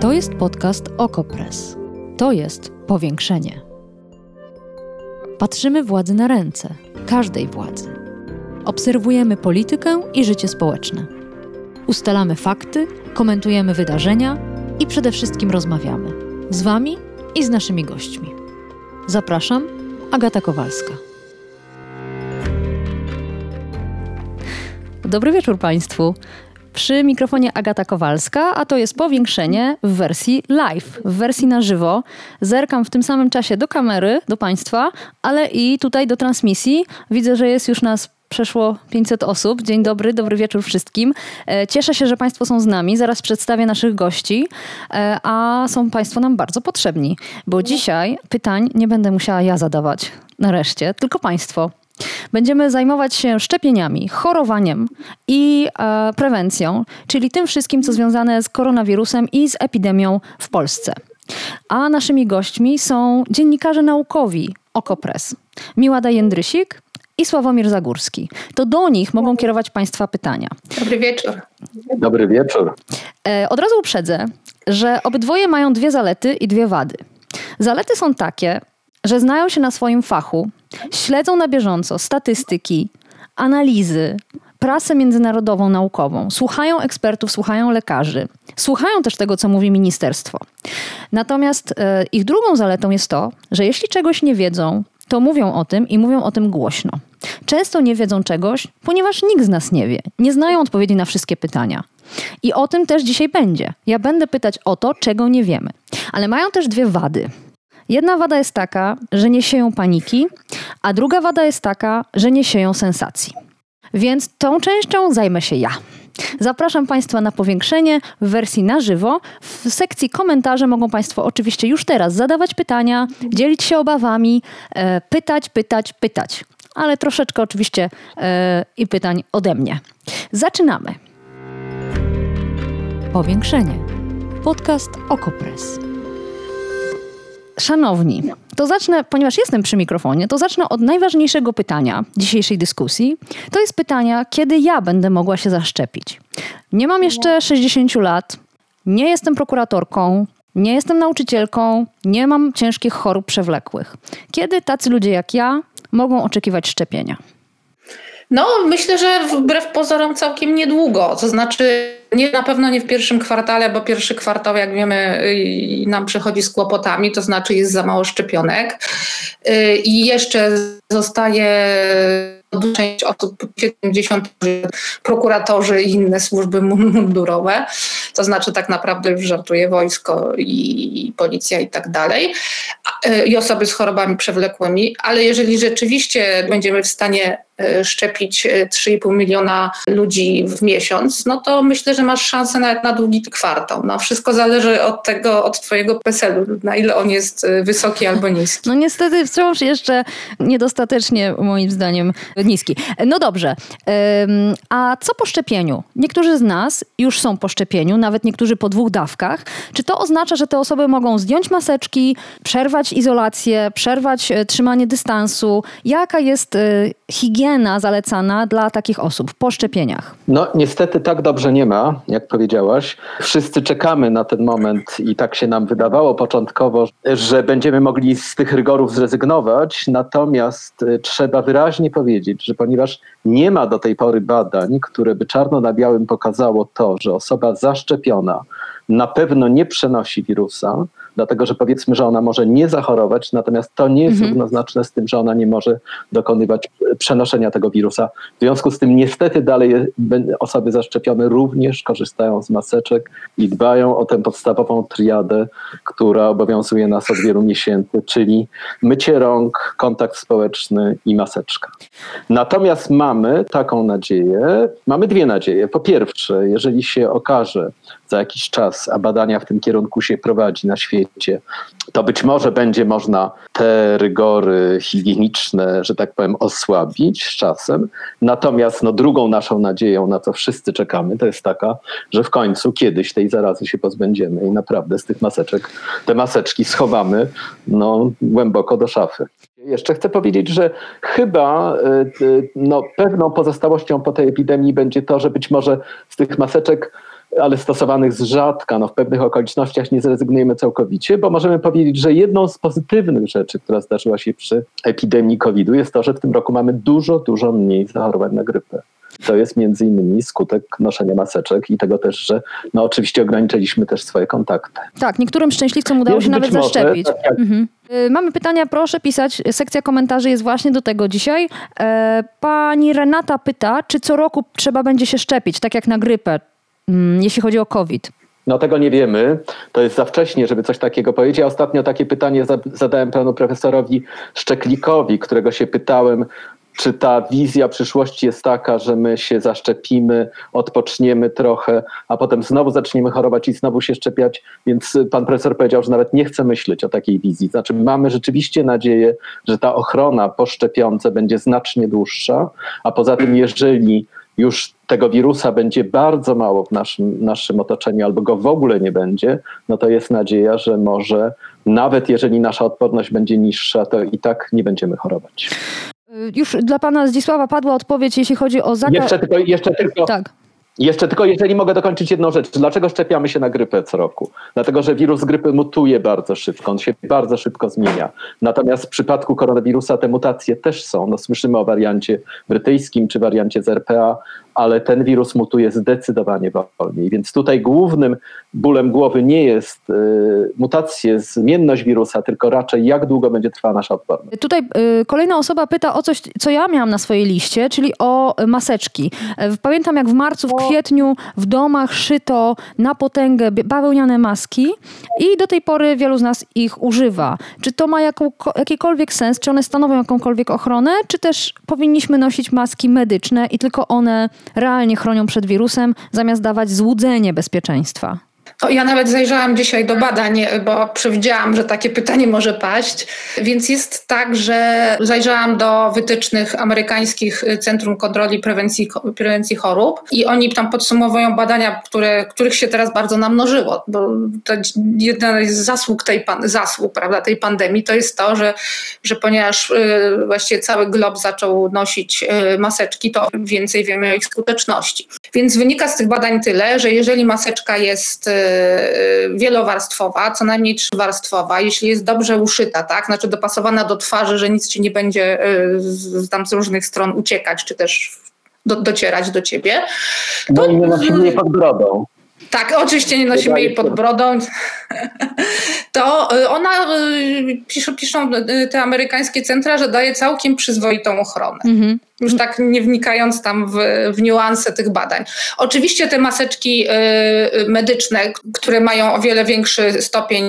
To jest podcast Okopres. To jest powiększenie. Patrzymy władzy na ręce, każdej władzy. Obserwujemy politykę i życie społeczne. Ustalamy fakty, komentujemy wydarzenia i przede wszystkim rozmawiamy z Wami i z naszymi gośćmi. Zapraszam, Agata Kowalska. Dobry wieczór Państwu. Przy mikrofonie Agata Kowalska, a to jest powiększenie w wersji live, w wersji na żywo. Zerkam w tym samym czasie do kamery, do Państwa, ale i tutaj do transmisji. Widzę, że jest już nas przeszło 500 osób. Dzień dobry, dobry wieczór wszystkim. E, cieszę się, że Państwo są z nami. Zaraz przedstawię naszych gości, e, a są Państwo nam bardzo potrzebni, bo dzisiaj pytań nie będę musiała ja zadawać nareszcie, tylko Państwo. Będziemy zajmować się szczepieniami, chorowaniem i e, prewencją, czyli tym wszystkim, co związane z koronawirusem i z epidemią w Polsce. A naszymi gośćmi są dziennikarze naukowi Okopres. Miłada Jędrysik i Sławomir Zagórski. To do nich mogą kierować Państwa pytania. Dobry wieczór. Dobry wieczór. E, od razu uprzedzę, że obydwoje mają dwie zalety i dwie wady. Zalety są takie, że znają się na swoim fachu, śledzą na bieżąco statystyki, analizy, prasę międzynarodową, naukową, słuchają ekspertów, słuchają lekarzy, słuchają też tego, co mówi ministerstwo. Natomiast e, ich drugą zaletą jest to, że jeśli czegoś nie wiedzą, to mówią o tym i mówią o tym głośno. Często nie wiedzą czegoś, ponieważ nikt z nas nie wie, nie znają odpowiedzi na wszystkie pytania. I o tym też dzisiaj będzie. Ja będę pytać o to, czego nie wiemy. Ale mają też dwie wady. Jedna wada jest taka, że nie sieją paniki, a druga wada jest taka, że nie sieją sensacji. Więc tą częścią zajmę się ja. Zapraszam Państwa na powiększenie w wersji na żywo. W sekcji komentarze mogą Państwo oczywiście już teraz zadawać pytania, dzielić się obawami, e, pytać, pytać, pytać. Ale troszeczkę oczywiście e, i pytań ode mnie. Zaczynamy. Powiększenie. Podcast Okopres. Szanowni, to zacznę, ponieważ jestem przy mikrofonie, to zacznę od najważniejszego pytania dzisiejszej dyskusji. To jest pytania, kiedy ja będę mogła się zaszczepić. Nie mam jeszcze 60 lat, nie jestem prokuratorką, nie jestem nauczycielką, nie mam ciężkich chorób przewlekłych. Kiedy tacy ludzie jak ja mogą oczekiwać szczepienia? No, myślę, że wbrew pozorom całkiem niedługo. To znaczy, nie, na pewno nie w pierwszym kwartale, bo pierwszy kwartał, jak wiemy, y, nam przychodzi z kłopotami, to znaczy jest za mało szczepionek. Y, I jeszcze zostaje część osób 70 prokuratorzy i inne służby mundurowe, to znaczy tak naprawdę już żartuje wojsko i policja i tak dalej, i osoby z chorobami przewlekłymi, ale jeżeli rzeczywiście będziemy w stanie szczepić 3,5 e, miliona ludzi w miesiąc, no to myślę, że masz szansę nawet na długi kwartał. No, wszystko zależy od tego, od twojego PESEL-u, na ile on jest e, wysoki albo niski. No niestety wciąż jeszcze niedostatecznie moim zdaniem niski. No dobrze, a co po szczepieniu? Niektórzy z nas już są po szczepieniu, nawet niektórzy po dwóch dawkach. Czy to oznacza, że te osoby mogą zdjąć maseczki, przerwać izolację, przerwać e, trzymanie dystansu? Jaka jest e, higiena zalecana dla takich osób po szczepieniach? No niestety tak dobrze nie ma, jak powiedziałaś. Wszyscy czekamy na ten moment i tak się nam wydawało początkowo, że będziemy mogli z tych rygorów zrezygnować, natomiast e, trzeba wyraźnie powiedzieć, że ponieważ nie ma do tej pory badań, które by czarno na białym pokazało to, że osoba zaszczepiona na pewno nie przenosi wirusa, dlatego że powiedzmy, że ona może nie zachorować, natomiast to nie jest mhm. równoznaczne z tym, że ona nie może dokonywać przenoszenia tego wirusa. W związku z tym niestety dalej osoby zaszczepione również korzystają z maseczek i dbają o tę podstawową triadę, która obowiązuje nas od wielu miesięcy, czyli mycie rąk, kontakt społeczny i maseczka. Natomiast mamy taką nadzieję, mamy dwie nadzieje. Po pierwsze, jeżeli się okaże za jakiś czas, a badania w tym kierunku się prowadzi na świecie, to być może będzie można te rygory higieniczne, że tak powiem, osłabić z czasem. Natomiast no, drugą naszą nadzieją, na co wszyscy czekamy, to jest taka, że w końcu kiedyś tej zarazy się pozbędziemy i naprawdę z tych maseczek, te maseczki schowamy no, głęboko do szafy. Jeszcze chcę powiedzieć, że chyba y, y, no, pewną pozostałością po tej epidemii będzie to, że być może z tych maseczek ale stosowanych z rzadka. No, w pewnych okolicznościach nie zrezygnujemy całkowicie, bo możemy powiedzieć, że jedną z pozytywnych rzeczy, która zdarzyła się przy epidemii COVID-u jest to, że w tym roku mamy dużo, dużo mniej zachorowań na grypę. To jest między innymi skutek noszenia maseczek i tego też, że no oczywiście ograniczyliśmy też swoje kontakty. Tak, niektórym szczęśliwcom udało Więc się nawet może, zaszczepić. tak jak- Mhm. Y, Mamy pytania, proszę pisać. Sekcja komentarzy jest właśnie do tego dzisiaj. E, Pani Renata pyta, czy co roku trzeba będzie się szczepić, tak jak na grypę, jeśli chodzi o COVID. No tego nie wiemy. To jest za wcześnie, żeby coś takiego powiedzieć. Ja ostatnio takie pytanie za- zadałem panu profesorowi Szczeklikowi, którego się pytałem, czy ta wizja przyszłości jest taka, że my się zaszczepimy, odpoczniemy trochę, a potem znowu zaczniemy chorować i znowu się szczepiać. Więc pan profesor powiedział, że nawet nie chce myśleć o takiej wizji. Znaczy mamy rzeczywiście nadzieję, że ta ochrona po szczepionce będzie znacznie dłuższa, a poza tym jeżeli już tego wirusa będzie bardzo mało w naszym, naszym otoczeniu albo go w ogóle nie będzie, no to jest nadzieja, że może nawet jeżeli nasza odporność będzie niższa, to i tak nie będziemy chorować. Y, Już dla pana Zdzisława padła odpowiedź, jeśli chodzi o zakaz. Jeszcze tylko, jeszcze tylko, Tak. Jeszcze tylko, jeżeli mogę dokończyć jedną rzecz. Dlaczego szczepiamy się na grypę co roku? Dlatego, że wirus grypy mutuje bardzo szybko, on się bardzo szybko zmienia. Natomiast w przypadku koronawirusa te mutacje też są. No, słyszymy o wariancie brytyjskim czy wariancie z RPA, ale ten wirus mutuje zdecydowanie wolniej. Więc tutaj głównym bólem głowy nie jest y, mutacje, zmienność wirusa, tylko raczej jak długo będzie trwała nasza odporność. Tutaj y, kolejna osoba pyta o coś, co ja miałam na swojej liście, czyli o maseczki. E, Pamiętam, jak w marcu, w kwietniu w domach szyto na potęgę bawełniane maski i do tej pory wielu z nas ich używa. Czy to ma jaką, jakikolwiek sens? Czy one stanowią jakąkolwiek ochronę? Czy też powinniśmy nosić maski medyczne i tylko one realnie chronią przed wirusem, zamiast dawać złudzenie bezpieczeństwa? O, ja nawet zajrzałam dzisiaj do badań, bo przewidziałam, że takie pytanie może paść. Więc jest tak, że zajrzałam do wytycznych amerykańskich Centrum Kontroli Prewencji, Prewencji Chorób i oni tam podsumowują badania, które, których się teraz bardzo namnożyło. Bo to jedna z zasług tej, pan, zasług, prawda, tej pandemii to jest to, że, że ponieważ y, właściwie cały glob zaczął nosić y, maseczki, to więcej wiemy o ich skuteczności. Więc wynika z tych badań tyle, że jeżeli maseczka jest y, wielowarstwowa, co najmniej trzywarstwowa, jeśli jest dobrze uszyta, tak, znaczy dopasowana do twarzy, że nic ci nie będzie y, z, tam z różnych stron uciekać, czy też do, docierać do ciebie. No i nie nosimy jej pod brodą. Tak, oczywiście nie nosimy jej pod brodą. To y, ona, y, piszą, piszą te amerykańskie centra, że daje całkiem przyzwoitą ochronę. Mhm. Już tak nie wnikając tam w, w niuanse tych badań. Oczywiście te maseczki y, medyczne, które mają o wiele większy stopień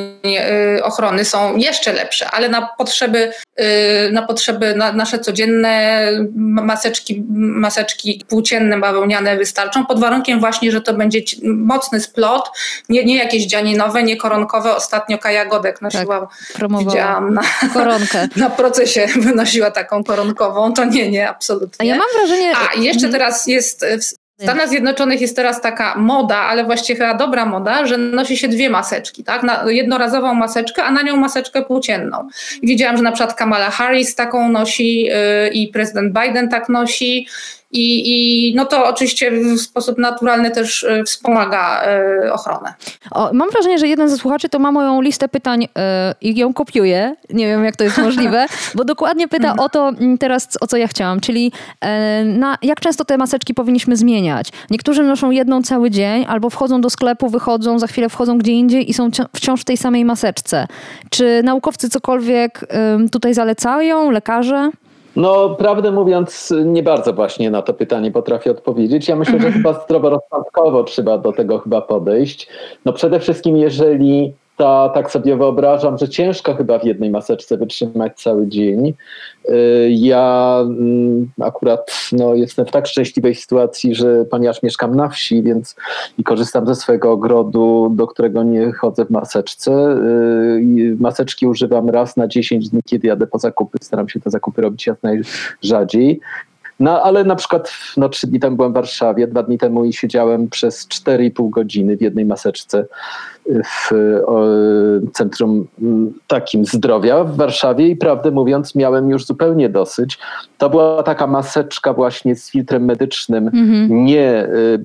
y, ochrony, są jeszcze lepsze, ale na potrzeby, y, na potrzeby na nasze codzienne maseczki, maseczki płócienne, bawełniane wystarczą, pod warunkiem właśnie, że to będzie mocny splot, nie, nie jakieś dzianinowe, nie koronkowe. Ostatnio Kaja Godek nosiła, Promowała widziałam na, koronkę. na procesie, wynosiła taką koronkową. To nie, nie, absolutnie. A ja mam wrażenie... A, jeszcze teraz jest e, w Stanach Zjednoczonych jest teraz taka moda, ale właściwie chyba dobra moda, że nosi się dwie maseczki, tak? Na jednorazową maseczkę, a na nią maseczkę płócienną. I widziałam, że na przykład Kamala Harris taką nosi yy, i prezydent Biden tak nosi. I, I no to oczywiście w sposób naturalny też y, wspomaga y, ochronę. O, mam wrażenie, że jeden ze słuchaczy to ma moją listę pytań e, i ją kopiuje. Nie wiem, jak to jest możliwe, bo dokładnie pyta o to mm, teraz, o co ja chciałam, czyli e, na, jak często te maseczki powinniśmy zmieniać. Niektórzy noszą jedną cały dzień, albo wchodzą do sklepu, wychodzą, za chwilę wchodzą gdzie indziej i są wciąż w tej samej maseczce. Czy naukowcy cokolwiek tutaj zalecają, lekarze? No, prawdę mówiąc, nie bardzo właśnie na to pytanie potrafię odpowiedzieć. Ja myślę, że chyba zdroworozsądkowo trzeba do tego chyba podejść. No przede wszystkim, jeżeli ta, tak sobie wyobrażam, że ciężko chyba w jednej maseczce wytrzymać cały dzień. Y, Ja mm, akurat no, jestem w tak szczęśliwej sytuacji, że ponieważ mieszkam na wsi, więc i korzystam ze swojego ogrodu, do którego nie chodzę w maseczce. y, Maseczki używam raz na 10 dni, kiedy jadę po zakupy. Staram się te zakupy robić jak najrzadziej. No ale na przykład no, trzy dni temu byłem w Warszawie, dwa dni temu i siedziałem przez 4,5 godziny w jednej maseczce w o, centrum mm, takim zdrowia w Warszawie i prawdę mówiąc miałem już zupełnie dosyć. To była taka maseczka właśnie z filtrem medycznym, mhm. nie y,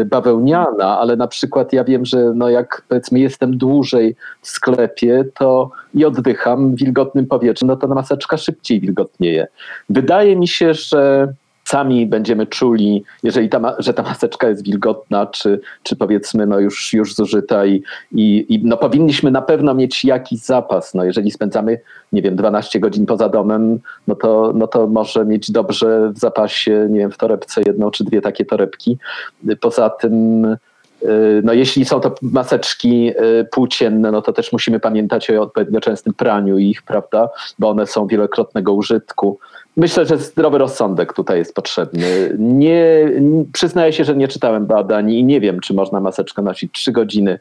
y, bawełniana, ale na przykład ja wiem, że no jak powiedzmy jestem dłużej w sklepie to i oddycham wilgotnym powietrzem, no to maseczka szybciej wilgotnieje. Wydaje mi się, że sami będziemy czuli, jeżeli ta, że ta maseczka jest wilgotna, czy, czy powiedzmy no już, już zużyta i, i, i no powinniśmy na pewno mieć jakiś zapas. No jeżeli spędzamy, nie wiem, 12 godzin poza domem, no to, no to może mieć dobrze w zapasie, nie wiem, w torebce jedną czy dwie takie torebki. Poza tym no jeśli są to maseczki y, płócienne, no to też musimy pamiętać o odpowiednio częstym praniu ich, prawda, bo one są wielokrotnego użytku. Myślę, że zdrowy rozsądek tutaj jest potrzebny. Nie, przyznaję się, że nie czytałem badań i nie wiem, czy można maseczkę nosić 3 godziny,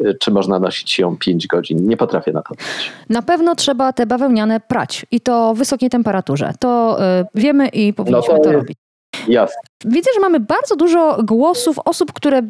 y, czy można nosić ją 5 godzin. Nie potrafię na to odpowiedzieć. Na pewno trzeba te bawełniane prać i to w wysokiej temperaturze. To y, wiemy i powinniśmy no to, to robić. Jasne. Widzę, że mamy bardzo dużo głosów osób, które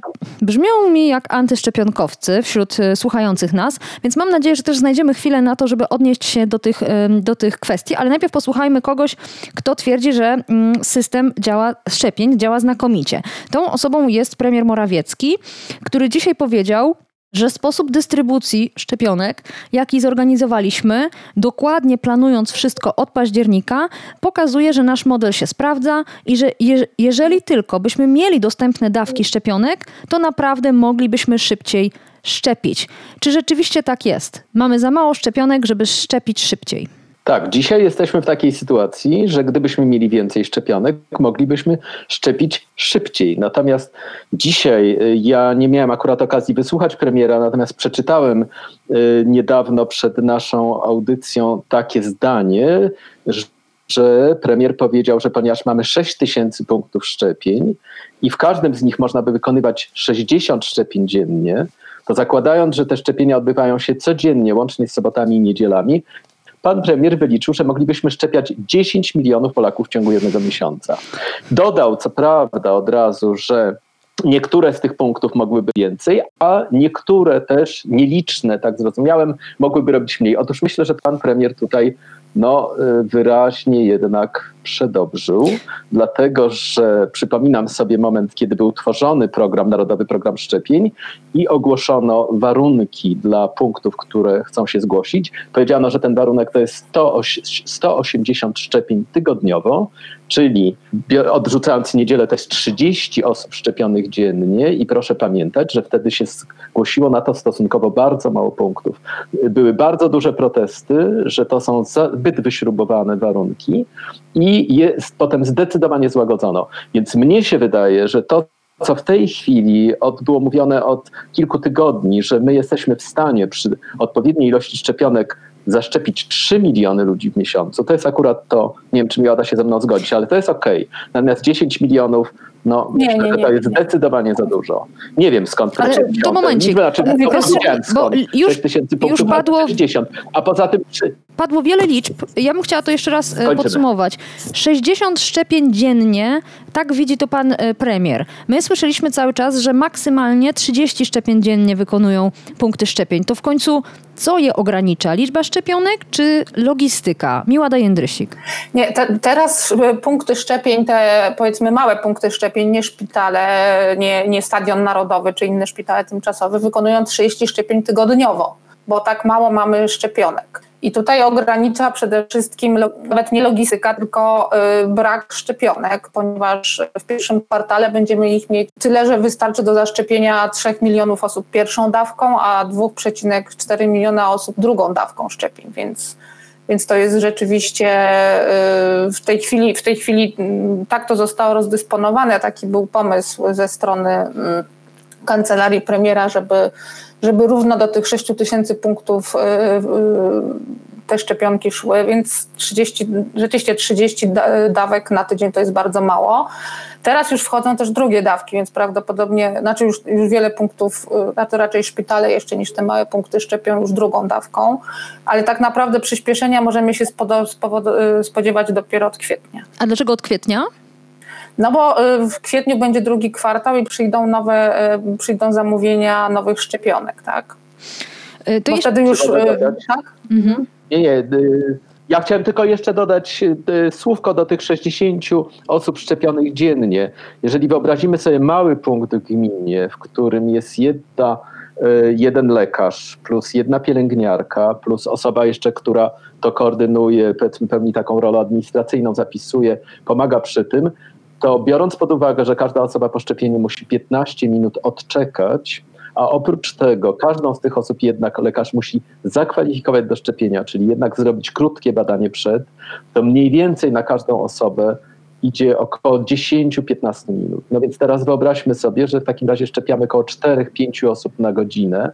brzmią mi jak antyszczepionkowcy wśród y, słuchających nas, więc mam nadzieję, że też znajdziemy chwilę na to, żeby odnieść się do tych, do tych kwestii, ale najpierw posłuchajmy kogoś, kto twierdzi, że mm, system działa, szczepień działa znakomicie. Tą osobą jest premier Morawiecki, który dzisiaj powiedział, że sposób dystrybucji szczepionek, jaki zorganizowaliśmy, dokładnie planując wszystko od października, pokazuje, że nasz model się sprawdza i że je, jeżeli tylko byśmy mieli dostępne dawki szczepionek, to naprawdę moglibyśmy szybciej szczepić. Czy rzeczywiście tak jest? Mamy za mało szczepionek, żeby szczepić szybciej. Tak, dzisiaj jesteśmy w takiej sytuacji, że gdybyśmy mieli więcej szczepionek, moglibyśmy szczepić szybciej. Natomiast dzisiaj y, ja nie miałem akurat okazji wysłuchać premiera, natomiast przeczytałem y, niedawno przed naszą audycją takie zdanie, że premier powiedział, że ponieważ mamy 6 tysięcy punktów szczepień i w każdym z nich można by wykonywać 60 szczepień dziennie, to zakładając, że te szczepienia odbywają się codziennie, łącznie z sobotami i niedzielami, pan premier wyliczył, że moglibyśmy szczepiać 10 milionów Polaków w ciągu jednego miesiąca. Dodał co prawda od razu, że Niektóre z tych punktów mogłyby więcej, a niektóre też nieliczne, tak zrozumiałem, mogłyby robić mniej. Otóż myślę, że pan premier tutaj no, y, wyraźnie jednak przedobrzył, dlatego że przypominam sobie moment, kiedy był tworzony program, Narodowy Program Szczepień i ogłoszono warunki dla punktów, które chcą się zgłosić. Powiedziano, że ten warunek to jest 180 szczepień tygodniowo, czyli odrzucając niedzielę to jest 30 osób szczepionych dziennie i proszę pamiętać, że wtedy się zgłosiło na to stosunkowo bardzo mało punktów. Były bardzo duże protesty, że to są zbyt wyśrubowane warunki i jest potem zdecydowanie złagodzono. Więc mnie się wydaje, że to, co w tej chwili od, było mówione od kilku tygodni, że my jesteśmy w stanie przy odpowiedniej ilości szczepionek zaszczepić 3 miliony ludzi w miesiącu, to jest akurat to, nie wiem, czy mi uda się ze mną zgodzić, ale to jest ok. Natomiast 10 milionów no, nie, myślę, nie, nie, to jest zdecydowanie za dużo. Nie wiem skąd Ale to momencik. Znaczy, to proszę, bo już, już padło, 60, a poza tym... Padło wiele liczb. Ja bym chciała to jeszcze raz e, podsumować. 60 szczepień dziennie, tak widzi to pan e, premier. My słyszeliśmy cały czas, że maksymalnie 30 szczepień dziennie wykonują punkty szczepień. To w końcu co je ogranicza? Liczba szczepionek czy logistyka? Miłada Jędrysik. Nie, te, teraz e, punkty szczepień, te powiedzmy małe punkty szczepień, nie szpitale, nie, nie stadion narodowy czy inne szpitale tymczasowe wykonują 30 szczepień tygodniowo, bo tak mało mamy szczepionek. I tutaj ogranicza przede wszystkim nawet nie logistyka, tylko y, brak szczepionek, ponieważ w pierwszym kwartale będziemy ich mieć tyle, że wystarczy do zaszczepienia 3 milionów osób pierwszą dawką, a 2,4 miliona osób drugą dawką szczepień, więc więc to jest rzeczywiście y, w tej chwili, w tej chwili mm, tak to zostało rozdysponowane, taki był pomysł ze strony mm, kancelarii premiera, żeby żeby równo do tych 6 tysięcy punktów y, y, te szczepionki szły, więc 30, rzeczywiście 30 dawek na tydzień to jest bardzo mało. Teraz już wchodzą też drugie dawki, więc prawdopodobnie, znaczy już, już wiele punktów, a to raczej szpitale jeszcze niż te małe punkty szczepią już drugą dawką, ale tak naprawdę przyspieszenia możemy się spodziewać dopiero od kwietnia. A dlaczego od kwietnia? No bo y, w kwietniu będzie drugi kwartał i przyjdą nowe, y, przyjdą zamówienia nowych szczepionek, tak? Y, to bo jeszcze... wtedy już... Tak? Mhm. Nie, nie. Ja chciałem tylko jeszcze dodać słówko do tych 60 osób szczepionych dziennie. Jeżeli wyobrazimy sobie mały punkt w gminie, w którym jest jedna, jeden lekarz plus jedna pielęgniarka plus osoba jeszcze, która to koordynuje, pełni taką rolę administracyjną, zapisuje, pomaga przy tym, to biorąc pod uwagę, że każda osoba po szczepieniu musi 15 minut odczekać, a oprócz tego każdą z tych osób jednak lekarz musi zakwalifikować do szczepienia, czyli jednak zrobić krótkie badanie przed, to mniej więcej na każdą osobę idzie około 10-15 minut. No więc teraz wyobraźmy sobie, że w takim razie szczepiamy około 4-5 osób na godzinę,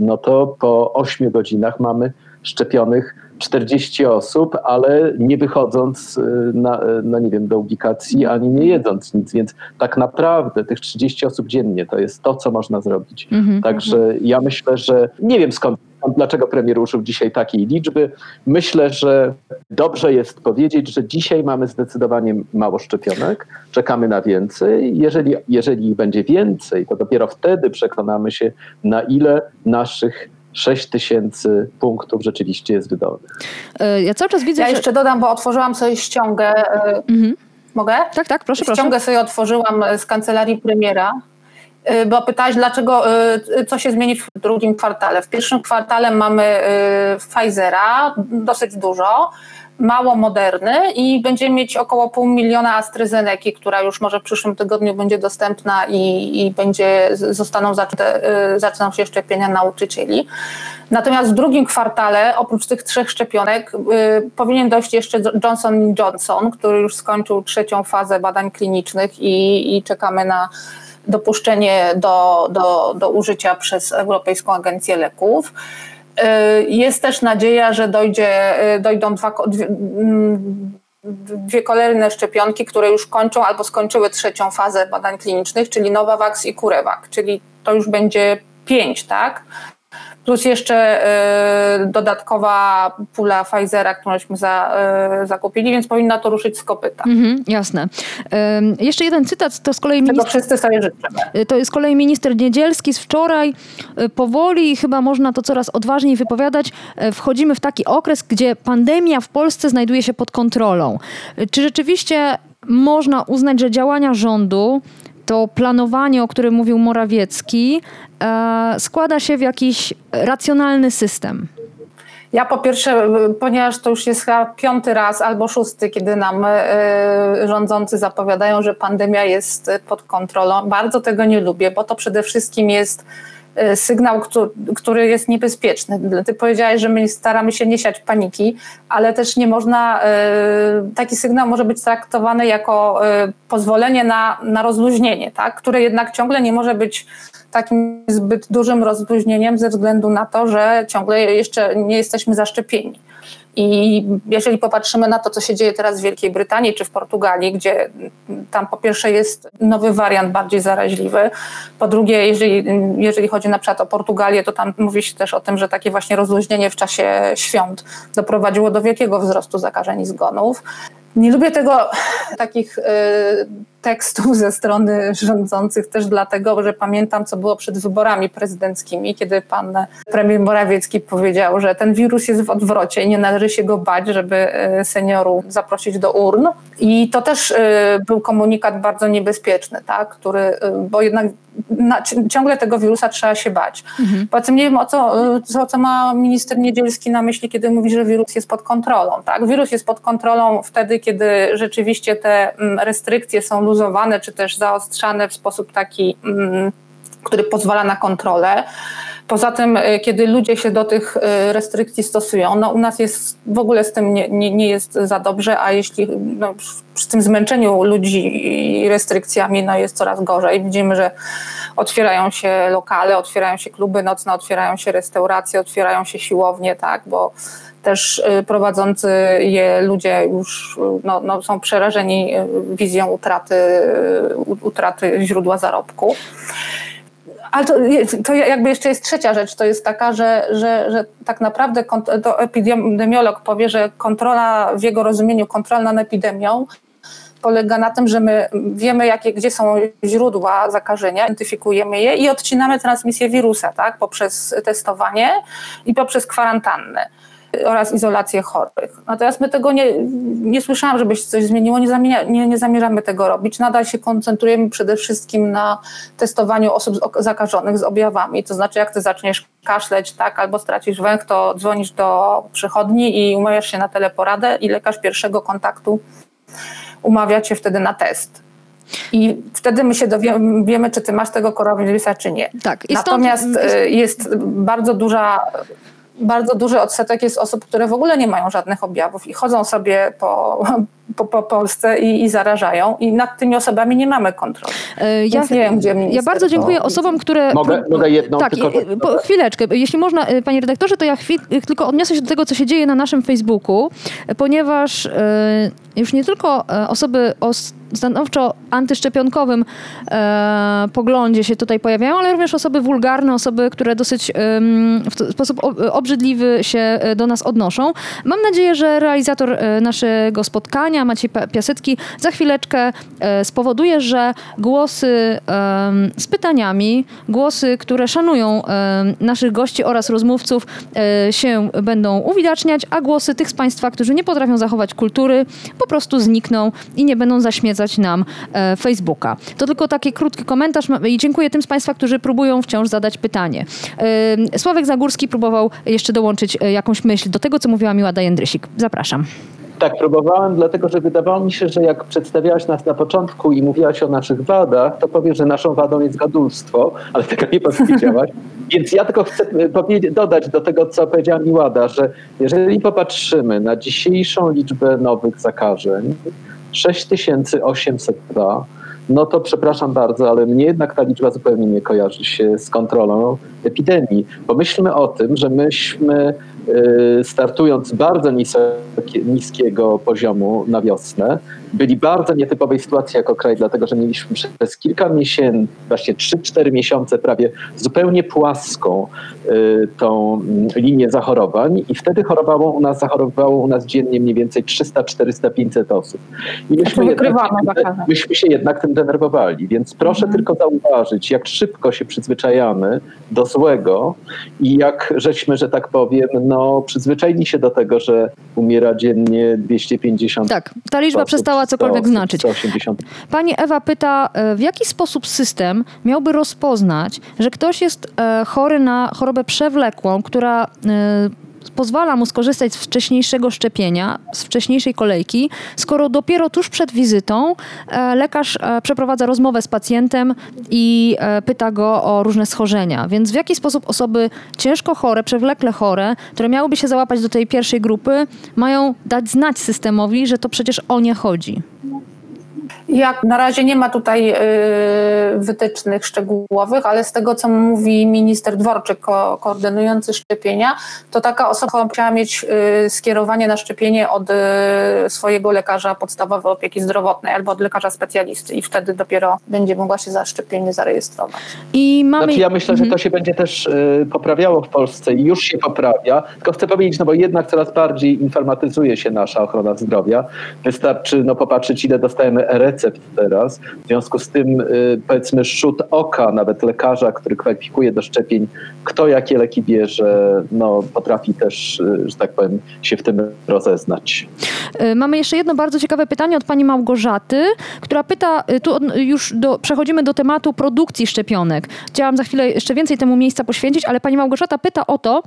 no to po 8 godzinach mamy szczepionych 40 osób, ale nie wychodząc y, na, y, no nie wiem, do ubikacji, ani nie jedząc nic, więc tak naprawdę tych 30 osób dziennie to jest to, co można zrobić. Mm -hmm. Także ja myślę, że nie wiem skąd, dlaczego premier użył dzisiaj takiej liczby. Myślę, że dobrze jest powiedzieć, że dzisiaj mamy zdecydowanie mało szczepionek, czekamy na więcej. Jeżeli, jeżeli będzie więcej, to dopiero wtedy przekonamy się, na ile naszych 6 tysięcy punktów rzeczywiście jest wydolnych. E, ja cały czas widzę. Ja że... jeszcze dodam, bo otworzyłam sobie ściągę. E, mhm. Mogę? Tak, tak, proszę. Ściągę proszę. sobie otworzyłam z kancelarii premiera. E, bo pytałaś, dlaczego, co się zmieni w drugim kwartale. W pierwszym kwartale mamy Pfizera, dosyć dużo mało moderny i będziemy mieć około pół miliona AstraZeneca, która już może w przyszłym tygodniu będzie dostępna i, i będzie, zostaną zaczęte, y, zaczną się szczepienia nauczycieli. Natomiast w drugim kwartale, oprócz tych trzech szczepionek, y, powinien dojść jeszcze Johnson Johnson, który już skończył trzecią fazę badań klinicznych i, i czekamy na dopuszczenie do, do, do użycia przez Europejską Agencję Leków. Y, jest też nadzieja, że dojdzie, y, dojdą dwa, dwie, mm, dwie kolejne szczepionki, które już kończą albo skończyły trzecią fazę badań klinicznych, czyli Novavax i CureVac, czyli to już będzie pięć, tak? Plus jeszcze y, dodatkowa pula Pfizera, którąśmy za, y, zakupili, więc powinna to ruszyć z kopyta. Mhm, jasne. Jeszcze jeden cytat, to z kolei minister... Wszyscy sobie życzymy. Y, to jest z kolei minister Niedzielski z wczoraj. Powoli, chyba można to coraz odważniej wypowiadać, wchodzimy w taki okres, gdzie pandemia w Polsce znajduje się pod kontrolą. Czy rzeczywiście można uznać, że działania rządu to planowanie, o którym mówił Morawiecki, e, składa się w jakiś racjonalny system. Ja po pierwsze, ponieważ to już jest chyba piąty raz albo szósty, kiedy nam e, rządzący zapowiadają, że pandemia jest pod kontrolą, bardzo tego nie lubię, bo to przede wszystkim jest sygnał, który jest niebezpieczny. Ty powiedziałeś, że my staramy się nie siać paniki, ale też nie można, e, taki sygnał może być traktowany jako e, pozwolenie na, na rozluźnienie, tak? które jednak ciągle nie może być takim zbyt dużym rozluźnieniem ze względu na to, że ciągle jeszcze nie jesteśmy zaszczepieni. I jeżeli popatrzymy na to, co się dzieje teraz w Wielkiej Brytanii czy w Portugalii, gdzie tam po pierwsze jest nowy wariant bardziej zaraźliwy, po drugie, jeżeli, jeżeli chodzi na przykład o Portugalię, to tam mówi się też o tym, że takie właśnie rozluźnienie w czasie świąt doprowadziło do wielkiego wzrostu zakażeń i zgonów. Nie lubię tego takich y, tekstów ze strony rządzących też dlatego, że pamiętam, co było przed wyborami prezydenckimi, kiedy pan premier Morawiecki powiedział, że ten wirus jest w odwrocie i nie należy się go bać, żeby y, seniorów zaprosić do urn. I to też y, był komunikat bardzo niebezpieczny, tak? który, bo jednak na, ciągle tego wirusa trzeba się bać. Mhm. Poza tym nie wiem, o co, co, co ma minister Niedzielski na myśli, kiedy mówi, że wirus jest pod kontrolą. Tak? Wirus jest pod kontrolą wtedy, kiedy rzeczywiście te mm, restrykcje są luzowane, czy też zaostrzane w sposób taki, mm, który pozwala na kontrolę. Poza tym, y, kiedy ludzie się do tych y, restrykcji stosują, no u nas jest w ogóle z tym nie, nie, nie jest za dobrze, a jeśli no, przy tym zmęczeniu ludzi restrykcjami no jest coraz gorzej. Widzimy, że otwierają się lokale, otwierają się kluby nocne, otwierają się restauracje, otwierają się siłownie, tak, bo też y, prowadzący je ludzie już no, no są przerażeni y, wizją utraty, utraty źródła zarobku. Ale to, to, jakby jeszcze jest trzecia rzecz, to jest taka, że, że, że tak naprawdę to epidemiolog powie, że kontrola w jego rozumieniu, kontrola nad epidemią polega na tym, że my wiemy, jakie, gdzie są źródła zakażenia, identyfikujemy je i odcinamy transmisję wirusa tak, poprzez testowanie i poprzez kwarantannę oraz izolację chorych. Natomiast my tego nie, nie słyszałam, żeby się coś zmieniło, nie, nie, nie zamierzamy tego robić. Nadal się koncentrujemy przede wszystkim na testowaniu osób zakażonych z objawami. To znaczy, jak ty zaczniesz kaszleć, tak, albo stracisz węch, to dzwonisz do przychodni i umawiasz się na teleporadę i lekarz pierwszego kontaktu umawia cię wtedy na test. I wtedy my się dowiemy, czy ty masz tego koronawirusa, czy nie. Tak. Natomiast stąd... Y, jest bardzo duża bardzo duży odsetek jest osób, które w ogóle nie mają żadnych objawów i chodzą sobie po, po, po Polsce i, i, zarażają i nad tymi osobami nie mamy kontroli. E, ja, nie wiem, gdzie Ja bardzo dziękuję osobom, które... Mogę, mogę jedną tak, tylko... Po, chwileczkę. Jeśli można, e, panie redaktorze, to ja chwil, tylko odniosę się do tego, co się dzieje na naszym Facebooku, ponieważ e, już nie tylko osoby o stanowczo antyszczepionkowym e, poglądzie się tutaj pojawiają, ale również osoby wulgarne, osoby, które dosyć e, w sposób obrzydliwy się do nas odnoszą. Mam nadzieję, że realizator naszego spotkania, Maciej Piasecki, za chwileczkę e, spowoduje, że głosy z pytaniami, głosy, które szanują naszych gości oraz rozmówców e, się będą uwidaczniać, a głosy tych z Państwa, którzy nie potrafią zachować kultury, po prostu znikną i nie będą zaśmiecać nam e, Facebooka. To tylko taki krótki komentarz i dziękuję tym z Państwa, którzy próbują wciąż zadać pytanie. Sławek Zagórski próbował jeszcze dołączyć jakąś myśl do tego, co mówiła Miła Jędrysik. Zapraszam. Tak, próbowałem, dlatego że wydawało mi się, że jak przedstawiałaś nas na początku i mówiłaś o naszych wadach, to powiesz, że naszą wadą jest gadulstwo, ale tego nie powiedziałaś. Więc ja tylko chcę dodać do tego, co powiedziała Miłada, że jeżeli popatrzymy na dzisiejszą liczbę nowych zakażeń, 6802, no to przepraszam bardzo, ale mnie jednak ta liczba zupełnie nie kojarzy się z kontrolą epidemii. Pomyślmy o tym, że myśmy startując bardzo niskiego poziomu na wiosnę, byli bardzo nietypowej sytuacji jako kraj, dlatego że mieliśmy przez kilka miesięcy, właśnie 3-4 miesiące prawie zupełnie płaską y, tą mm, linię zachorowań i wtedy chorowało u nas, zachorowało u nas dziennie mniej więcej 300, 400, 500 osób. I myśmy, jednak, myśmy się jednak tym denerwowali, więc proszę mhm. tylko zauważyć, jak szybko się przyzwyczajamy do złego i jak żeśmy, że tak powiem, no przyzwyczaili się do tego, że umiera dziennie 250 Tak, ta liczba osób. przestała cokolwiek 100, znaczyć. 180. Pani Ewa pyta, e, w jaki sposób system miałby rozpoznać, że ktoś jest e, chory na chorobę przewlekłą, która e, pozwala mu skorzystać z wcześniejszego szczepienia, z wcześniejszej kolejki, skoro dopiero tuż przed wizytą lekarz przeprowadza rozmowę z pacjentem i pyta go o różne schorzenia. Więc w jaki sposób osoby ciężko chore, przewlekle chore, które miałyby się załapać do tej pierwszej grupy, mają dać znać systemowi, że to przecież o nie chodzi? Jak na razie nie ma tutaj y, wytycznych szczegółowych, ale z tego, co mówi minister Dworczyk, ko koordynujący szczepienia, to taka osoba musiała mieć y, skierowanie na szczepienie od y, swojego lekarza podstawowej opieki zdrowotnej albo od lekarza specjalisty i wtedy dopiero będzie mogła się za szczepienie zarejestrować. I mamy... Znaczy ja myślę, że to mhm. się będzie też poprawiało w Polsce i już się poprawia, tylko chcę powiedzieć, no bo jednak coraz bardziej informatyzuje się nasza ochrona zdrowia. Wystarczy no, popatrzeć, ile dostajemy recept teraz. W związku z tym y, powiedzmy szut oka nawet lekarza, który kwalifikuje do szczepień, kto jakie leki bierze, no, potrafi też, y, że tak powiem, się w tym rozeznać. Y, mamy jeszcze jedno bardzo ciekawe pytanie od pani Małgorzaty, która pyta, tu już do, przechodzimy do tematu produkcji szczepionek. Chciałam za chwilę jeszcze więcej temu miejsca poświęcić, ale pani Małgorzata pyta o to,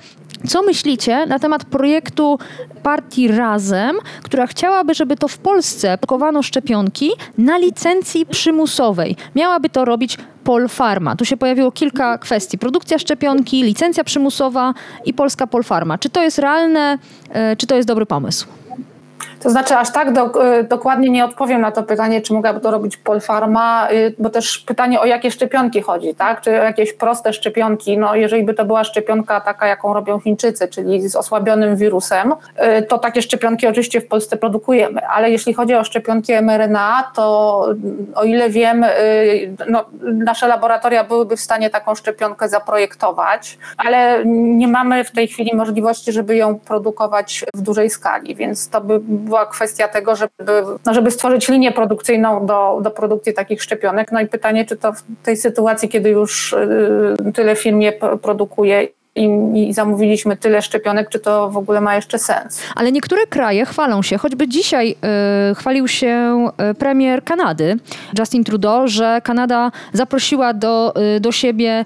co myślicie na temat projektu partii Razem, która chciałaby, żeby to w Polsce pakowano szczepionki na licencji przymusowej. Miałaby to robić Polfarma. Tu się pojawiło kilka kwestii. Produkcja szczepionki, licencja przymusowa i polska Polfarma. Czy to jest realne, e, czy to jest dobry pomysł? To znaczy, aż tak do, y, dokładnie nie odpowiem na to pytanie, czy mogłaby to robić Polfarma, y, bo też pytanie o jakie szczepionki chodzi, tak? Czy o jakieś proste szczepionki. No, jeżeli by to była szczepionka taka, jaką robią Chińczycy, czyli z osłabionym wirusem, y, to takie szczepionki oczywiście w Polsce produkujemy. Ale jeśli chodzi o szczepionki mRNA, to o ile wiem, no, nasze laboratoria byłyby w stanie taką szczepionkę zaprojektować, ale nie mamy w tej chwili możliwości, żeby ją produkować w dużej skali, więc to by była kwestia tego, żeby, no żeby stworzyć linię produkcyjną do, do produkcji takich szczepionek. No i pytanie, czy to w tej sytuacji, kiedy już y, tyle firm je produkuje i, i, zamówiliśmy tyle szczepionek, czy to w ogóle ma jeszcze sens. Ale niektóre kraje chwalą się, choćby dzisiaj y, chwalił się y, premier Kanady, Justin Trudeau, że Kanada zaprosiła do, y, do siebie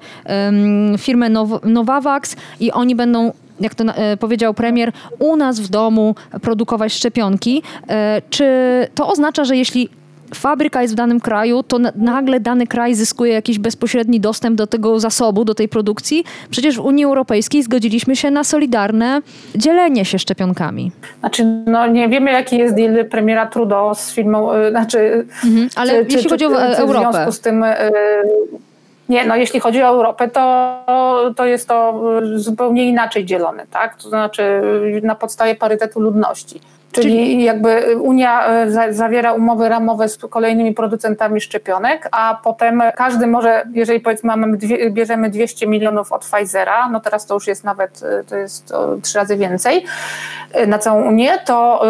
firmę Nov Novavax i oni będą jak to e, powiedział premier, u nas w domu produkować szczepionki. E, czy to oznacza, że jeśli fabryka jest w danym kraju, to nagle dany kraj zyskuje jakiś bezpośredni dostęp do tego zasobu, do tej produkcji. Przecież w Unii Europejskiej zgodziliśmy się na solidarne dzielenie się szczepionkami. Znaczy, no nie wiemy, jaki jest deal premiera Trudeau z firmą, y, znaczy... Mhm, ale czy, jeśli czy, chodzi o Europę... W związku z tym... Y, nie, no jeśli chodzi o Europę, to, to jest to zupełnie inaczej dzielone, tak? To znaczy na podstawie parytetu ludności. Czyli jakby Unia e, zawiera umowy ramowe z kolejnymi producentami szczepionek, a potem każdy może, jeżeli powiedzmy mamy bierzemy 200 milionów od Pfizera, no teraz to już jest nawet, e, to jest trzy razy więcej e, na całą Unię, to,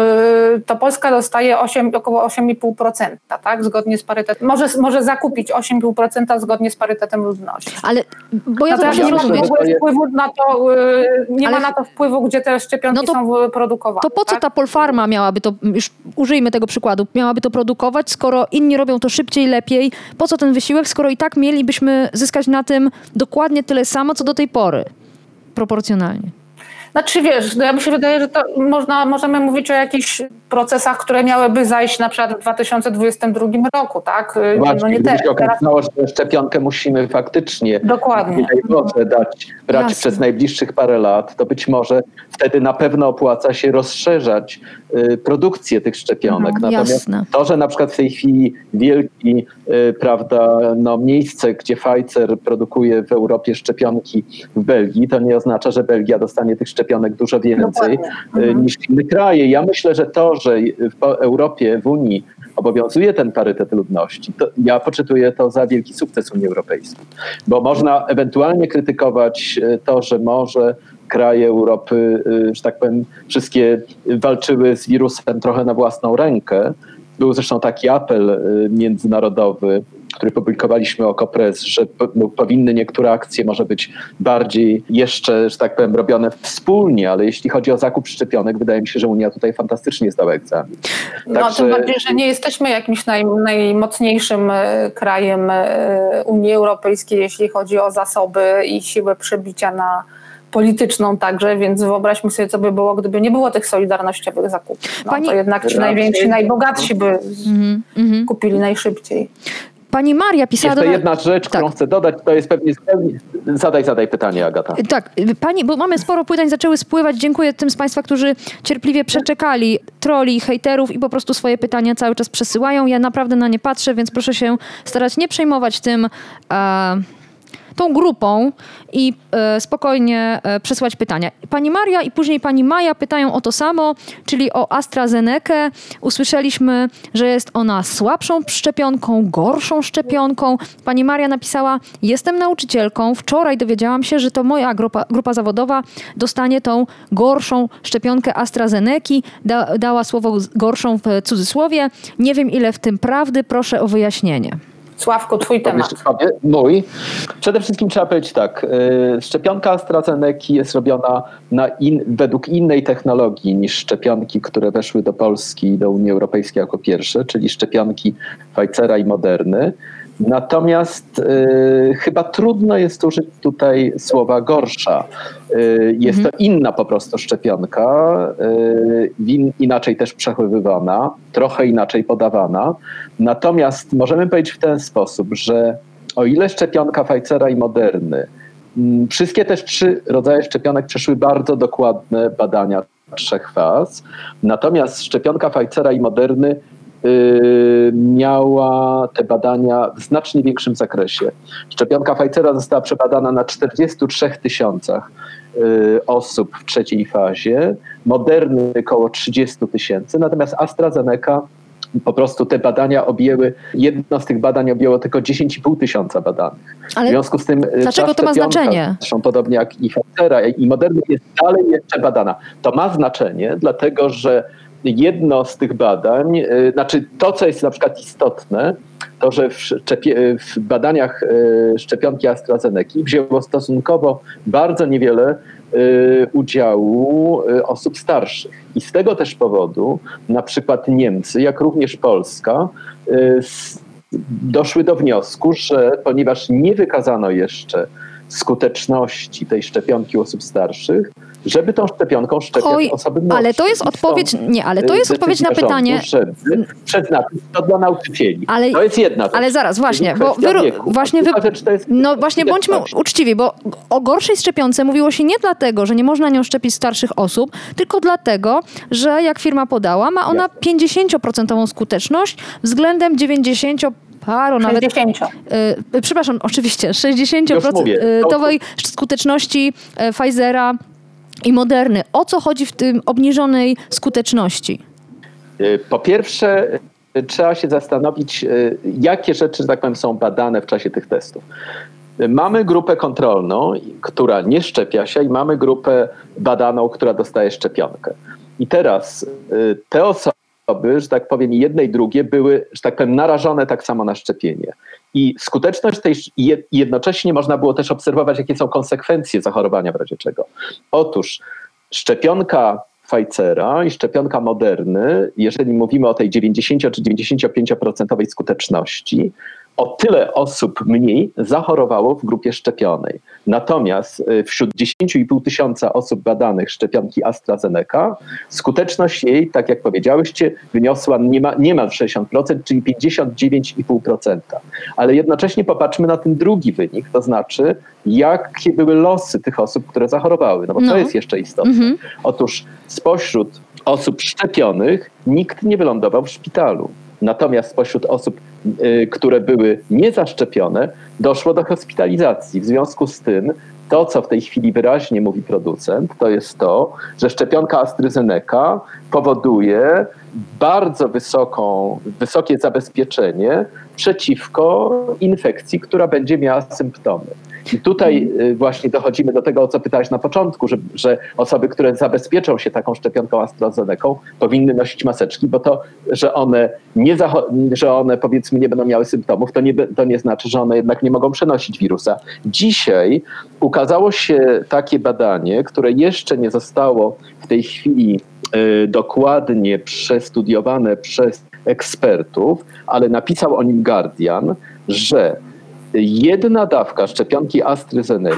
to Polska dostaje 8, około 8,5%, tak? Zgodnie z parytetem. Może, może zakupić 8,5% zgodnie z parytetem ludności. Ale, bo ja to nie ma wpływu na to, nie Ale... ma na to wpływu, gdzie te szczepionki no to, są produkowane. To po co tak? ta Polfarma firma miałaby to, już użyjmy tego przykładu, miałaby to produkować, skoro inni robią to szybciej, lepiej, po co ten wysiłek, skoro i tak mielibyśmy zyskać na tym dokładnie tyle samo, co do tej pory, proporcjonalnie. Znaczy wiesz, no ja mi się wydaje, że to można, możemy mówić o jakichś procesach, które miałyby zajść na przykład w 2022 roku, tak? Właśnie, no nie teraz. okazało, że szczepionkę musimy faktycznie Dokładnie. dać, brać Jasne. przez najbliższych parę lat, to być może wtedy na pewno opłaca się rozszerzać y, produkcję tych szczepionek. Mhm, Natomiast jasne. to, że na przykład w tej chwili wielki, y, prawda, no miejsce, gdzie Pfizer produkuje w Europie szczepionki w Belgii, to nie oznacza, że Belgia dostanie tych szczepionek szczepionek dużo więcej y, mhm. niż inne kraje. Ja myślę, że to, że w Europie, w Unii obowiązuje ten parytet ludności, to ja poczytuję to za wielki sukces Unii Europejskiej. Bo można ewentualnie krytykować y, to, że może kraje Europy, y, że tak powiem, wszystkie walczyły z wirusem trochę na własną rękę. Był zresztą taki apel międzynarodowy który publikowaliśmy o Kopres, że no, powinny niektóre akcje może być bardziej jeszcze, że tak powiem, robione wspólnie, ale jeśli chodzi o zakup szczepionek, wydaje mi się, że Unia tutaj fantastycznie zdała egzamin. No Także... tym bardziej, że nie jesteśmy jakimś naj, najmocniejszym e, krajem e, Unii Europejskiej, jeśli chodzi o zasoby i siłę przebicia na polityczną także, więc wyobraźmy sobie, co by było, gdyby nie było tych solidarnościowych zakupów. No, Pani... To jednak ci najwięksi, najbogatsi by mm -hmm. kupili najszybciej. Pani Maria pisała... Jeszcze do... jedna rzecz, tak. którą chcę dodać, to jest pewnie... Zadaj, zadaj pytanie, Agata. Tak, pani, bo mamy sporo pytań, zaczęły spływać. Dziękuję tym z Państwa, którzy cierpliwie przeczekali troli, hejterów i po prostu swoje pytania cały czas przesyłają. Ja naprawdę na nie patrzę, więc proszę się starać nie przejmować tym... Uh tą grupą i e, spokojnie e, przesłać pytania. Pani Maria i później pani Maja pytają o to samo, czyli o AstraZenekę. Usłyszeliśmy, że jest ona słabszą szczepionką, gorszą szczepionką. Pani Maria napisała: Jestem nauczycielką. Wczoraj dowiedziałam się, że to moja grupa, grupa zawodowa dostanie tą gorszą szczepionkę AstraZeneki. Da, dała słowo gorszą w cudzysłowie. Nie wiem, ile w tym prawdy. Proszę o wyjaśnienie. Sławko, twój temat. Mój. Przede wszystkim trzeba powiedzieć tak. Y, szczepionka AstraZeneca jest robiona na in, według innej technologii niż szczepionki, które weszły do Polski i do Unii Europejskiej jako pierwsze, czyli szczepionki Pfizera i Moderny. Natomiast y, chyba trudno jest użyć tutaj słowa gorsza. Y, jest mhm. to inna po prostu szczepionka, y, in, inaczej też przechowywana, trochę inaczej podawana. Natomiast możemy powiedzieć w ten sposób, że o ile szczepionka Pfizera i Moderny, mm, wszystkie też trzy rodzaje szczepionek przeszły bardzo dokładne badania trzech faz. Natomiast szczepionka Pfizera i Moderny miała te badania w znacznie większym zakresie. Szczepionka Pfizera została przebadana na 43 tysiącach y, osób w trzeciej fazie, Moderny około 30 tysięcy, natomiast AstraZeneca po prostu te badania objęły, jedno z tych badań objęło tylko 10,5 tysiąca badanych. Ale w związku z tym y, dlaczego to ma znaczenie? Zresztą podobnie jak i Pfizera i Moderna jest dalej jeszcze badana. To ma znaczenie, dlatego że jedno z tych badań, y, znaczy to, co jest na przykład istotne, to, że w, w badaniach y, szczepionki AstraZeneca wzięło stosunkowo bardzo niewiele Y, udziału osób starszych. I z tego też powodu na przykład Niemcy, jak również Polska, doszły do wniosku, że ponieważ nie wykazano jeszcze skuteczności tej szczepionki u osób starszych, żeby tą szczepionką szczepiać Oj, osoby młodsze. Ale to jest odpowiedź, nie, ale to jest odpowiedź na pytanie... Przeznaczyć to dla nauczycieli. Ale, to jest jedna rzecz. Ale zaraz, właśnie, bo wy, właśnie, wy, no właśnie bądźmy uczciwi, bo o gorszej szczepionce mówiło się nie dlatego, że nie można nią szczepić starszych osób, tylko dlatego, że jak firma podała, ma ona 50% skuteczność względem 90 paru, 60. nawet. Y, przepraszam, oczywiście, 60% y, skuteczności y, Pfizera i Moderny. O co chodzi w tym obniżonej skuteczności? Y, po pierwsze, trzeba się zastanowić, jakie rzeczy, że tak powiem, są badane w czasie tych testów. Mamy grupę kontrolną, która nie szczepia się, i mamy grupę badaną, która dostaje szczepionkę. I teraz te osoby, osoby, że tak powiem, jedne i drugie były, że tak powiem, narażone tak samo na szczepienie. I skuteczność tej, jednocześnie można było też obserwować, jakie są konsekwencje zachorowania w razie czego. Otóż szczepionka Pfizera i szczepionka Moderny, jeżeli mówimy o tej 90 czy 95% skuteczności, o tyle osób mniej zachorowało w grupie szczepionej. Natomiast y, wśród 10,5 tysiąca osób badanych szczepionki AstraZeneca, skuteczność jej, tak jak powiedziałyście, wyniosła niemal, niemal 60%, czyli 59,5%. Ale jednocześnie popatrzmy na ten drugi wynik, to znaczy, jakie były losy tych osób, które zachorowały. No bo no. to jest jeszcze istotne. Mhm. Otóż spośród osób szczepionych nikt nie wylądował w szpitalu. Natomiast spośród osób, y, które były niezaszczepione, doszło do hospitalizacji. W związku z tym to, co w tej chwili wyraźnie mówi producent, to jest to, że szczepionka AstraZeneca powoduje bardzo wysoką, wysokie zabezpieczenie przeciwko infekcji, która będzie miała symptomy. I tutaj y, właśnie dochodzimy do tego, o co pytałeś na początku, że, że osoby, które zabezpieczą się taką szczepionką AstraZeneca, powinny nosić maseczki, bo to, że one, nie że one powiedzmy nie będą miały symptomów, to nie, to nie znaczy, że one jednak nie mogą przenosić wirusa. Dzisiaj ukazało się takie badanie, które jeszcze nie zostało w tej chwili y, dokładnie przestudiowane przez ekspertów, ale napisał o nim Guardian, że Jedna dawka szczepionki AstraZeneca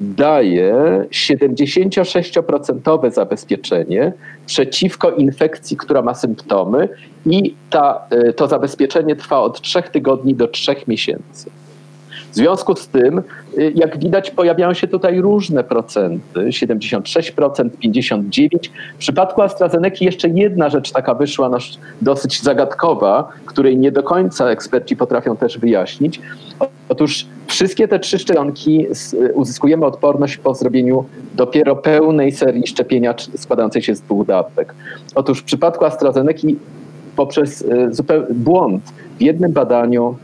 daje 76% zabezpieczenie przeciwko infekcji, która ma symptomy i ta, e, to zabezpieczenie trwa od 3 tygodni do 3 miesięcy. Związku z tym, y, jak widać, pojawiają się tutaj różne procenty, 76%, 59%. W przypadku AstraZeneca jeszcze jedna rzecz taka wyszła, no, dosyć zagadkowa, której nie do końca eksperci potrafią też wyjaśnić. Otóż wszystkie te trzy szczepionki uzyskujemy odporność po zrobieniu dopiero pełnej serii szczepienia składającej się z dwóch dawek. Otóż w przypadku AstraZeneca poprzez y, błąd w jednym badaniu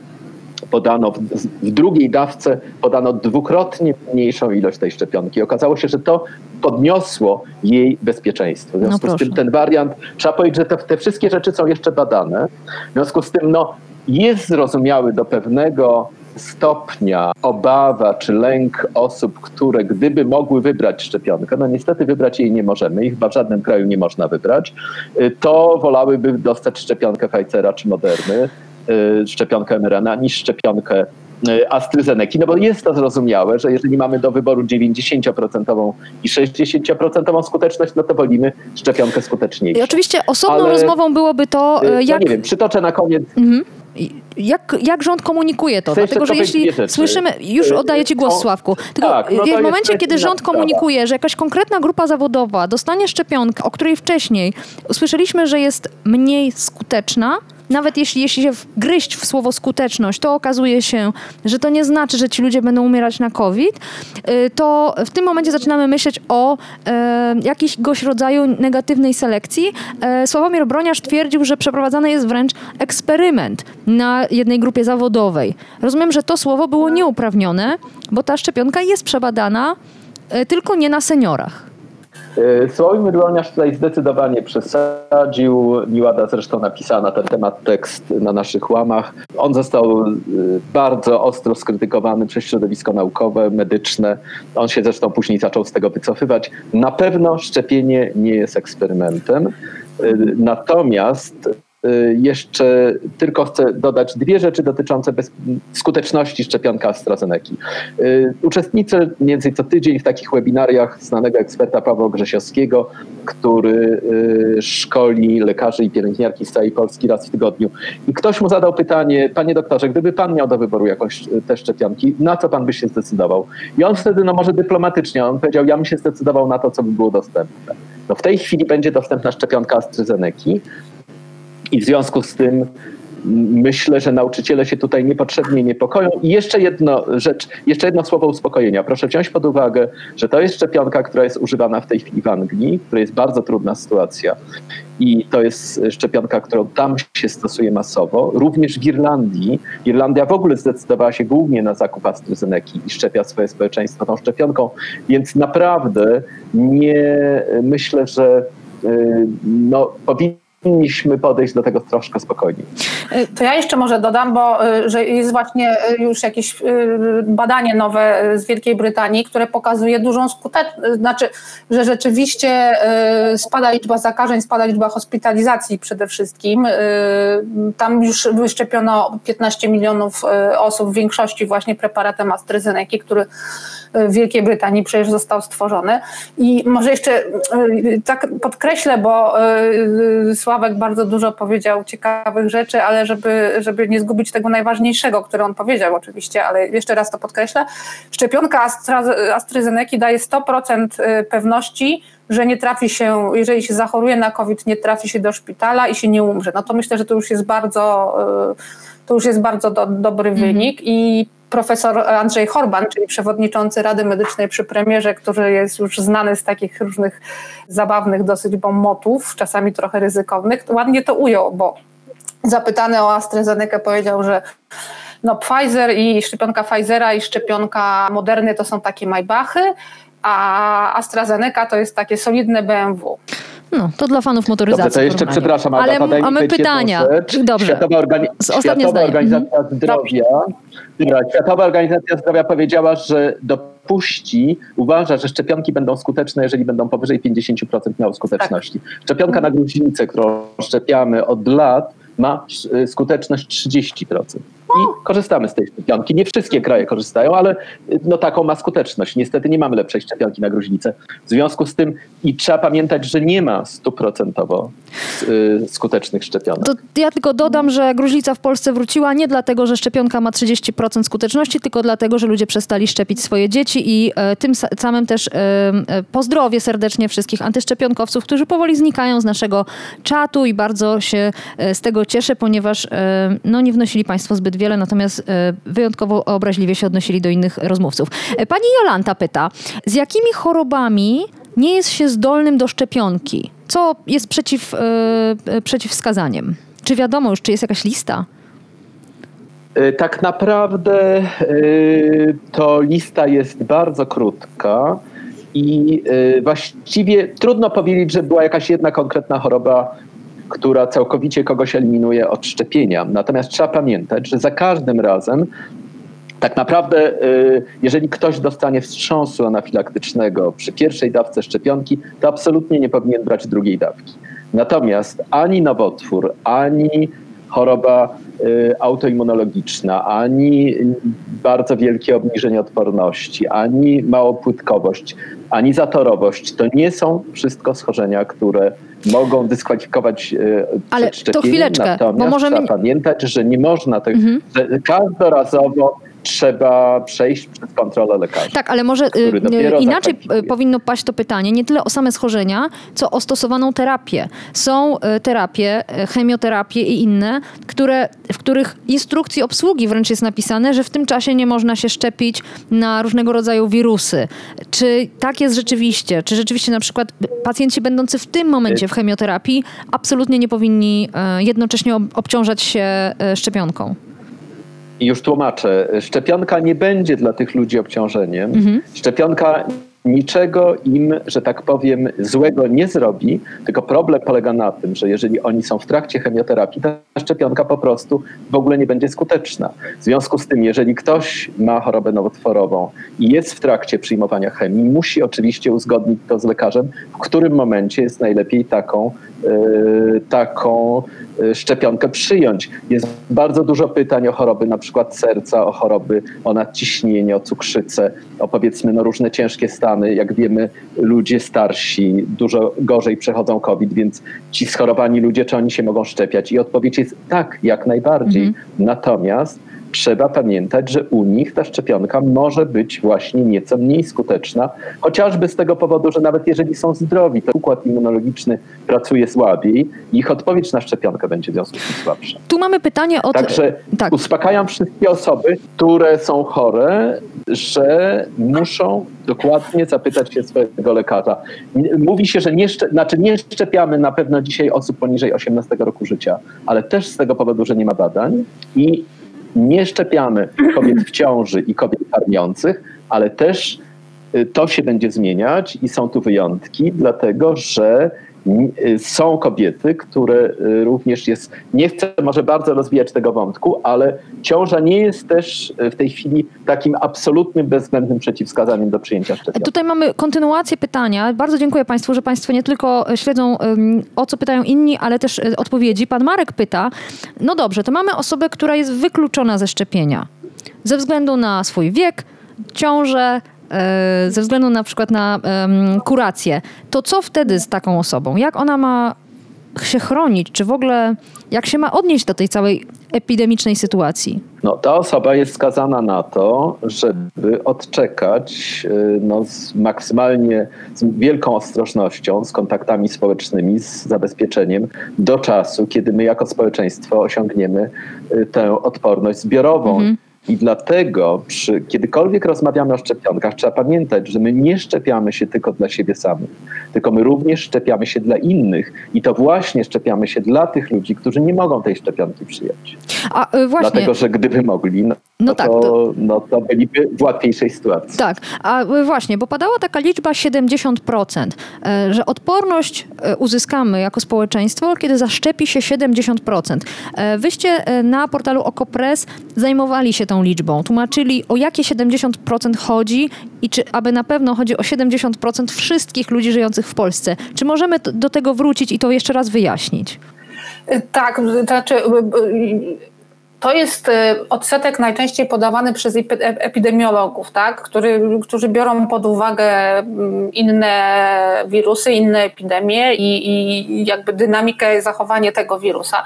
podano w, w, drugiej dawce podano dwukrotnie mniejszą ilość tej szczepionki. Okazało się, że to podniosło jej bezpieczeństwo. W związku no z tym ten wariant, trzeba powiedzieć, że te, te wszystkie rzeczy są jeszcze badane. W związku z tym no, jest zrozumiały do pewnego stopnia obawa czy lęk osób, które gdyby mogły wybrać szczepionkę, no niestety wybrać jej nie możemy i chyba w żadnym kraju nie można wybrać, y, to wolałyby dostać szczepionkę Pfizera czy Moderny, szczepionkę mRNA niż szczepionkę y, AstraZeneca, no bo jest to zrozumiałe, że jeżeli mamy do wyboru 90% i 60% skuteczność, no to wolimy szczepionkę skuteczniejszą. I oczywiście osobną Ale, rozmową byłoby to, y, jak... No nie wiem, przytoczę na koniec... Mhm. Jak, jak rząd komunikuje to? Dlatego, że jeśli słyszymy, już y, oddaję Ci głos, Sławku, tylko tak, no w momencie, kiedy rząd komunikuje, że jakaś konkretna grupa zawodowa dostanie szczepionkę, o której wcześniej usłyszeliśmy, że jest mniej skuteczna, nawet jeśli, jeśli się gryźć w słowo skuteczność, to okazuje się, że to nie znaczy, że ci ludzie będą umierać na COVID, y, to w tym momencie zaczynamy myśleć o e, jakiegoś rodzaju negatywnej selekcji. E, Sławomir Broniarz twierdził, że przeprowadzany jest wręcz eksperyment na jednej grupie zawodowej. Rozumiem, że to słowo było nieuprawnione, bo ta szczepionka jest przebadana e, tylko nie na seniorach. E, Słowim Rłoniarz tutaj zdecydowanie przesadził. Miłada zresztą napisała na ten temat tekst na naszych łamach. On został e, bardzo ostro skrytykowany przez środowisko naukowe, medyczne. On się zresztą później zaczął z tego wycofywać. Na pewno szczepienie nie jest eksperymentem. E, natomiast Y, jeszcze tylko chcę dodać dwie rzeczy dotyczące skuteczności szczepionka AstraZeneca. Y, uczestniczę mniej więcej co tydzień w takich webinariach znanego eksperta Pawła Grzesiowskiego, który y, szkoli lekarzy i pielęgniarki z całej Polski raz w tygodniu. I ktoś mu zadał pytanie, panie doktorze, gdyby pan miał do wyboru jakąś te szczepionki, na co pan by się zdecydował? I on wtedy, no może dyplomatycznie, on powiedział, ja bym się zdecydował na to, co by było dostępne. No w tej chwili będzie dostępna szczepionka AstraZeneca, i w związku z tym myślę, że nauczyciele się tutaj niepotrzebnie niepokoją. I jeszcze jedno rzecz, jeszcze jedno słowo uspokojenia. Proszę wziąć pod uwagę, że to jest szczepionka, która jest używana w tej chwili w Anglii, w której jest bardzo trudna sytuacja. I to jest szczepionka, którą tam się stosuje masowo. Również w Irlandii. Irlandia w ogóle zdecydowała się głównie na zakup AstraZeneca i szczepia swoje społeczeństwo tą szczepionką. Więc naprawdę nie myślę, że y, no, powinni powinniśmy podejść do tego troszkę spokojniej. E, to ja jeszcze może dodam, bo e, że jest właśnie e, już jakieś badanie nowe z Wielkiej Brytanii, które pokazuje dużą skuteczność, znaczy, że rzeczywiście spada liczba zakażeń, spada liczba hospitalizacji przede wszystkim. Tam już wyszczepiono 15 milionów osób, w większości właśnie preparatem AstraZeneca, który w Wielkiej Brytanii przecież został stworzony. I może jeszcze tak podkreślę, bo Sławek bardzo dużo powiedział ciekawych rzeczy, ale żeby, żeby nie zgubić tego najważniejszego, które on powiedział oczywiście, ale jeszcze raz to podkreślę. Szczepionka Astra, AstraZeneca daje 100% y, pewności, że nie trafi się, jeżeli się zachoruje na COVID, nie trafi się do szpitala i się nie umrze. No to myślę, że to już jest bardzo, y, to już jest bardzo do, dobry mhm. wynik i profesor Andrzej Horban, czyli przewodniczący Rady Medycznej przy premierze, który jest już znany z takich różnych zabawnych dosyć bombotów, czasami trochę ryzykownych, ładnie to ujął, bo zapytany o AstraZeneca powiedział, że no Pfizer i szczepionka Pfizera i szczepionka Moderny to są takie Maybachy, a AstraZeneca to jest takie solidne BMW. No, to dla fanów motoryzacji. Dobrze, to jeszcze przepraszam, ale mamy pytania. Dobrze. Światowa, Organi Światowa Organizacja mhm. Zdrowia, Światowa Organizacja Zdrowia powiedziała, że dopuści, uważa, że szczepionki będą skuteczne, jeżeli będą powyżej 50% miały skuteczności. Tak. Szczepionka na gruźlicę, którą szczepiamy od lat, ma y, skuteczność 30% i korzystamy z tej szczepionki. Nie wszystkie kraje korzystają, ale no taką ma skuteczność. Niestety nie mamy lepszej szczepionki na gruźlicę. W związku z tym i trzeba pamiętać, że nie ma stuprocentowo y, skutecznych szczepionek. To ja tylko dodam, że gruźlica w Polsce wróciła nie dlatego, że szczepionka ma 30% skuteczności, tylko dlatego, że ludzie przestali szczepić swoje dzieci i e, tym samym też e, e, pozdrowię serdecznie wszystkich antyszczepionkowców, którzy powoli znikają z naszego czatu i bardzo się z tego cieszę, ponieważ no, nie wnosili Państwo zbyt wiele, natomiast wyjątkowo obraźliwie się odnosili do innych rozmówców. Pani Jolanta pyta, z jakimi chorobami nie jest się zdolnym do szczepionki? Co jest przeciw, przeciwwskazaniem? Czy wiadomo już, czy jest jakaś lista? E, tak naprawdę e, to lista jest bardzo krótka i e, właściwie trudno powiedzieć, że była jakaś jedna konkretna choroba, która całkowicie kogoś eliminuje od szczepienia. Natomiast trzeba pamiętać, że za każdym razem tak naprawdę, jeżeli ktoś dostanie wstrząsu anafilaktycznego przy pierwszej dawce szczepionki, to absolutnie nie powinien brać drugiej dawki. Natomiast ani nowotwór, ani choroba y, autoimmunologiczna, ani bardzo wielkie obniżenie odporności, ani małopłytkowość, ani zatorowość. To nie są wszystko schorzenia, które mogą dyskwalifikować e, Ale to chwileczkę, bo możemy... trzeba pamiętać, że nie można tych, mhm. że każdorazowo trzeba przejść przez kontrolę lekarza. Tak, ale może y, inaczej powinno paść to pytanie, nie tyle o same schorzenia, co o stosowaną terapię. Są y, terapie, y, chemioterapie i inne, które, w których instrukcji obsługi wręcz jest napisane, że w tym czasie nie można się szczepić na różnego rodzaju wirusy. Czy tak jest rzeczywiście? Czy rzeczywiście na przykład pacjenci będący w tym momencie w chemioterapii absolutnie nie powinni jednocześnie obciążać się szczepionką? I już tłumaczę, szczepionka nie będzie dla tych ludzi obciążeniem. Mhm. Szczepionka niczego im, że tak powiem, złego nie zrobi, tylko problem polega na tym, że jeżeli oni są w trakcie chemioterapii, ta szczepionka po prostu w ogóle nie będzie skuteczna. W związku z tym, jeżeli ktoś ma chorobę nowotworową i jest w trakcie przyjmowania chemii, musi oczywiście uzgodnić to z lekarzem, w którym momencie jest najlepiej taką, taką Y, szczepionkę przyjąć. Jest bardzo dużo pytań o choroby na przykład serca, o choroby, o nadciśnienie, o cukrzycę, o powiedzmy no, różne ciężkie stany. Jak wiemy, ludzie starsi dużo gorzej przechodzą COVID, więc ci schorowani ludzie, czy oni się mogą szczepiać? I odpowiedź jest tak, jak najbardziej. Mhm. Natomiast trzeba pamiętać, że u nich ta szczepionka może być właśnie nieco mniej skuteczna, chociażby z tego powodu, że nawet jeżeli są zdrowi, to układ immunologiczny pracuje słabiej i ich odpowiedź na szczepionkę będzie w związku z tym słabsza. Tu mamy pytanie od... Także tak. uspokajam wszystkie osoby, które są chore, że muszą dokładnie zapytać się swojego lekarza. Mówi się, że nie, znaczy nie szczepiamy na pewno dzisiaj osób poniżej 18 roku życia, ale też z tego powodu, że nie ma badań i nie szczepiamy kobiet w ciąży i kobiet karmiących, ale też y, to się będzie zmieniać i są tu wyjątki, dlatego że są kobiety, które y, również jest, nie chcę może bardzo rozwijać tego wątku, ale ciąża nie jest też w tej chwili takim absolutnym, bezwzględnym przeciwwskazaniem do przyjęcia szczepionki. Tutaj mamy kontynuację pytania. Bardzo dziękuję Państwu, że Państwo nie tylko śledzą o co pytają inni, ale też odpowiedzi. Pan Marek pyta, no dobrze, to mamy osobę, która jest wykluczona ze szczepienia ze względu na swój wiek, ciążę, ze względu na przykład na kurację, to co wtedy z taką osobą? Jak ona ma się chronić? Czy w ogóle jak się ma odnieść do tej całej epidemicznej sytuacji? No, ta osoba jest skazana na to, żeby odczekać e, no, z maksymalnie z wielką ostrożnością, z kontaktami społecznymi, z zabezpieczeniem do czasu, kiedy my jako społeczeństwo osiągniemy e, tę odporność zbiorową. Mhm. I dlatego, przy, kiedykolwiek rozmawiamy o szczepionkach, trzeba pamiętać, że my nie szczepiamy się tylko dla siebie samych, tylko my również szczepiamy się dla innych. I to właśnie szczepiamy się dla tych ludzi, którzy nie mogą tej szczepionki przyjąć. A, y, właśnie. Dlatego, że gdyby mogli, no, no, no tak, to, to... No, to byliby w łatwiejszej sytuacji. Tak, a y, właśnie, bo padała taka liczba 70%, e, że odporność uzyskamy jako społeczeństwo, kiedy zaszczepi się 70%. E, wyście na portalu Okopres zajmowali się tą liczbą, tłumaczyli o jakie 70% chodzi i czy aby na pewno chodzi o 70% wszystkich ludzi żyjących w Polsce. Czy możemy do tego wrócić i to jeszcze raz wyjaśnić? Tak, znaczy to jest y, odsetek najczęściej podawany przez epidemiologów, tak? Który, którzy biorą pod uwagę mm, inne wirusy, inne epidemie i, i jakby dynamikę zachowania tego wirusa.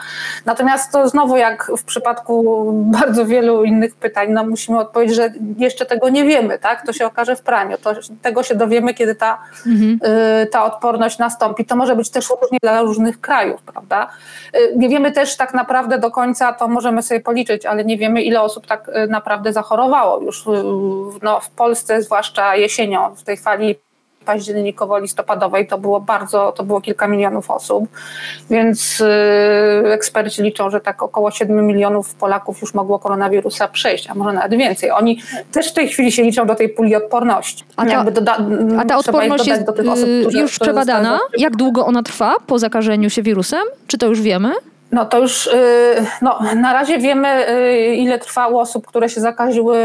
Natomiast to znowu jak w przypadku bardzo wielu innych pytań, no musimy odpowiedzieć, że jeszcze tego nie wiemy, tak? To się okaże w praniu. To, tego się dowiemy, kiedy ta, mhm. Y, ta odporność nastąpi. To może być też różnie dla różnych krajów, prawda? Y, nie wiemy też tak naprawdę do końca, to możemy sobie policzyć, ale nie wiemy, ile osób tak y, naprawdę zachorowało już y, no, w Polsce, zwłaszcza jesienią, w tej fali październikowo-listopadowej to było bardzo, to było kilka milionów osób, więc yy, eksperci liczą, że tak około 7 milionów Polaków już mogło koronawirusa przejść, a może nawet więcej. Oni też w tej chwili się liczą do tej puli odporności. A ta, a ta odporność jest osób, które, już przebadana? Jak długo ona trwa po zakażeniu się wirusem? Czy to już wiemy? No to już y, no, na razie wiemy, y, ile trwało osób, które się zakaziły,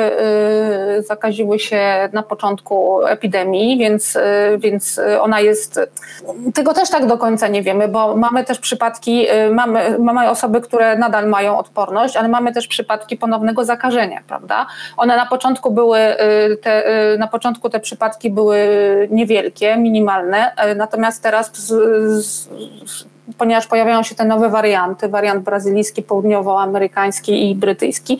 y, zakaziły się na początku epidemii, więc, więc ona jest. Tego też tak do końca nie wiemy, bo mamy też przypadki, mamy, mamy osoby, które nadal mają odporność, ale mamy też przypadki ponownego zakażenia, prawda? One na początku były, te, na początku te przypadki były niewielkie, minimalne, natomiast teraz z, z, ponieważ pojawiają się te nowe warianty, wariant brazylijski, południowoamerykański i brytyjski,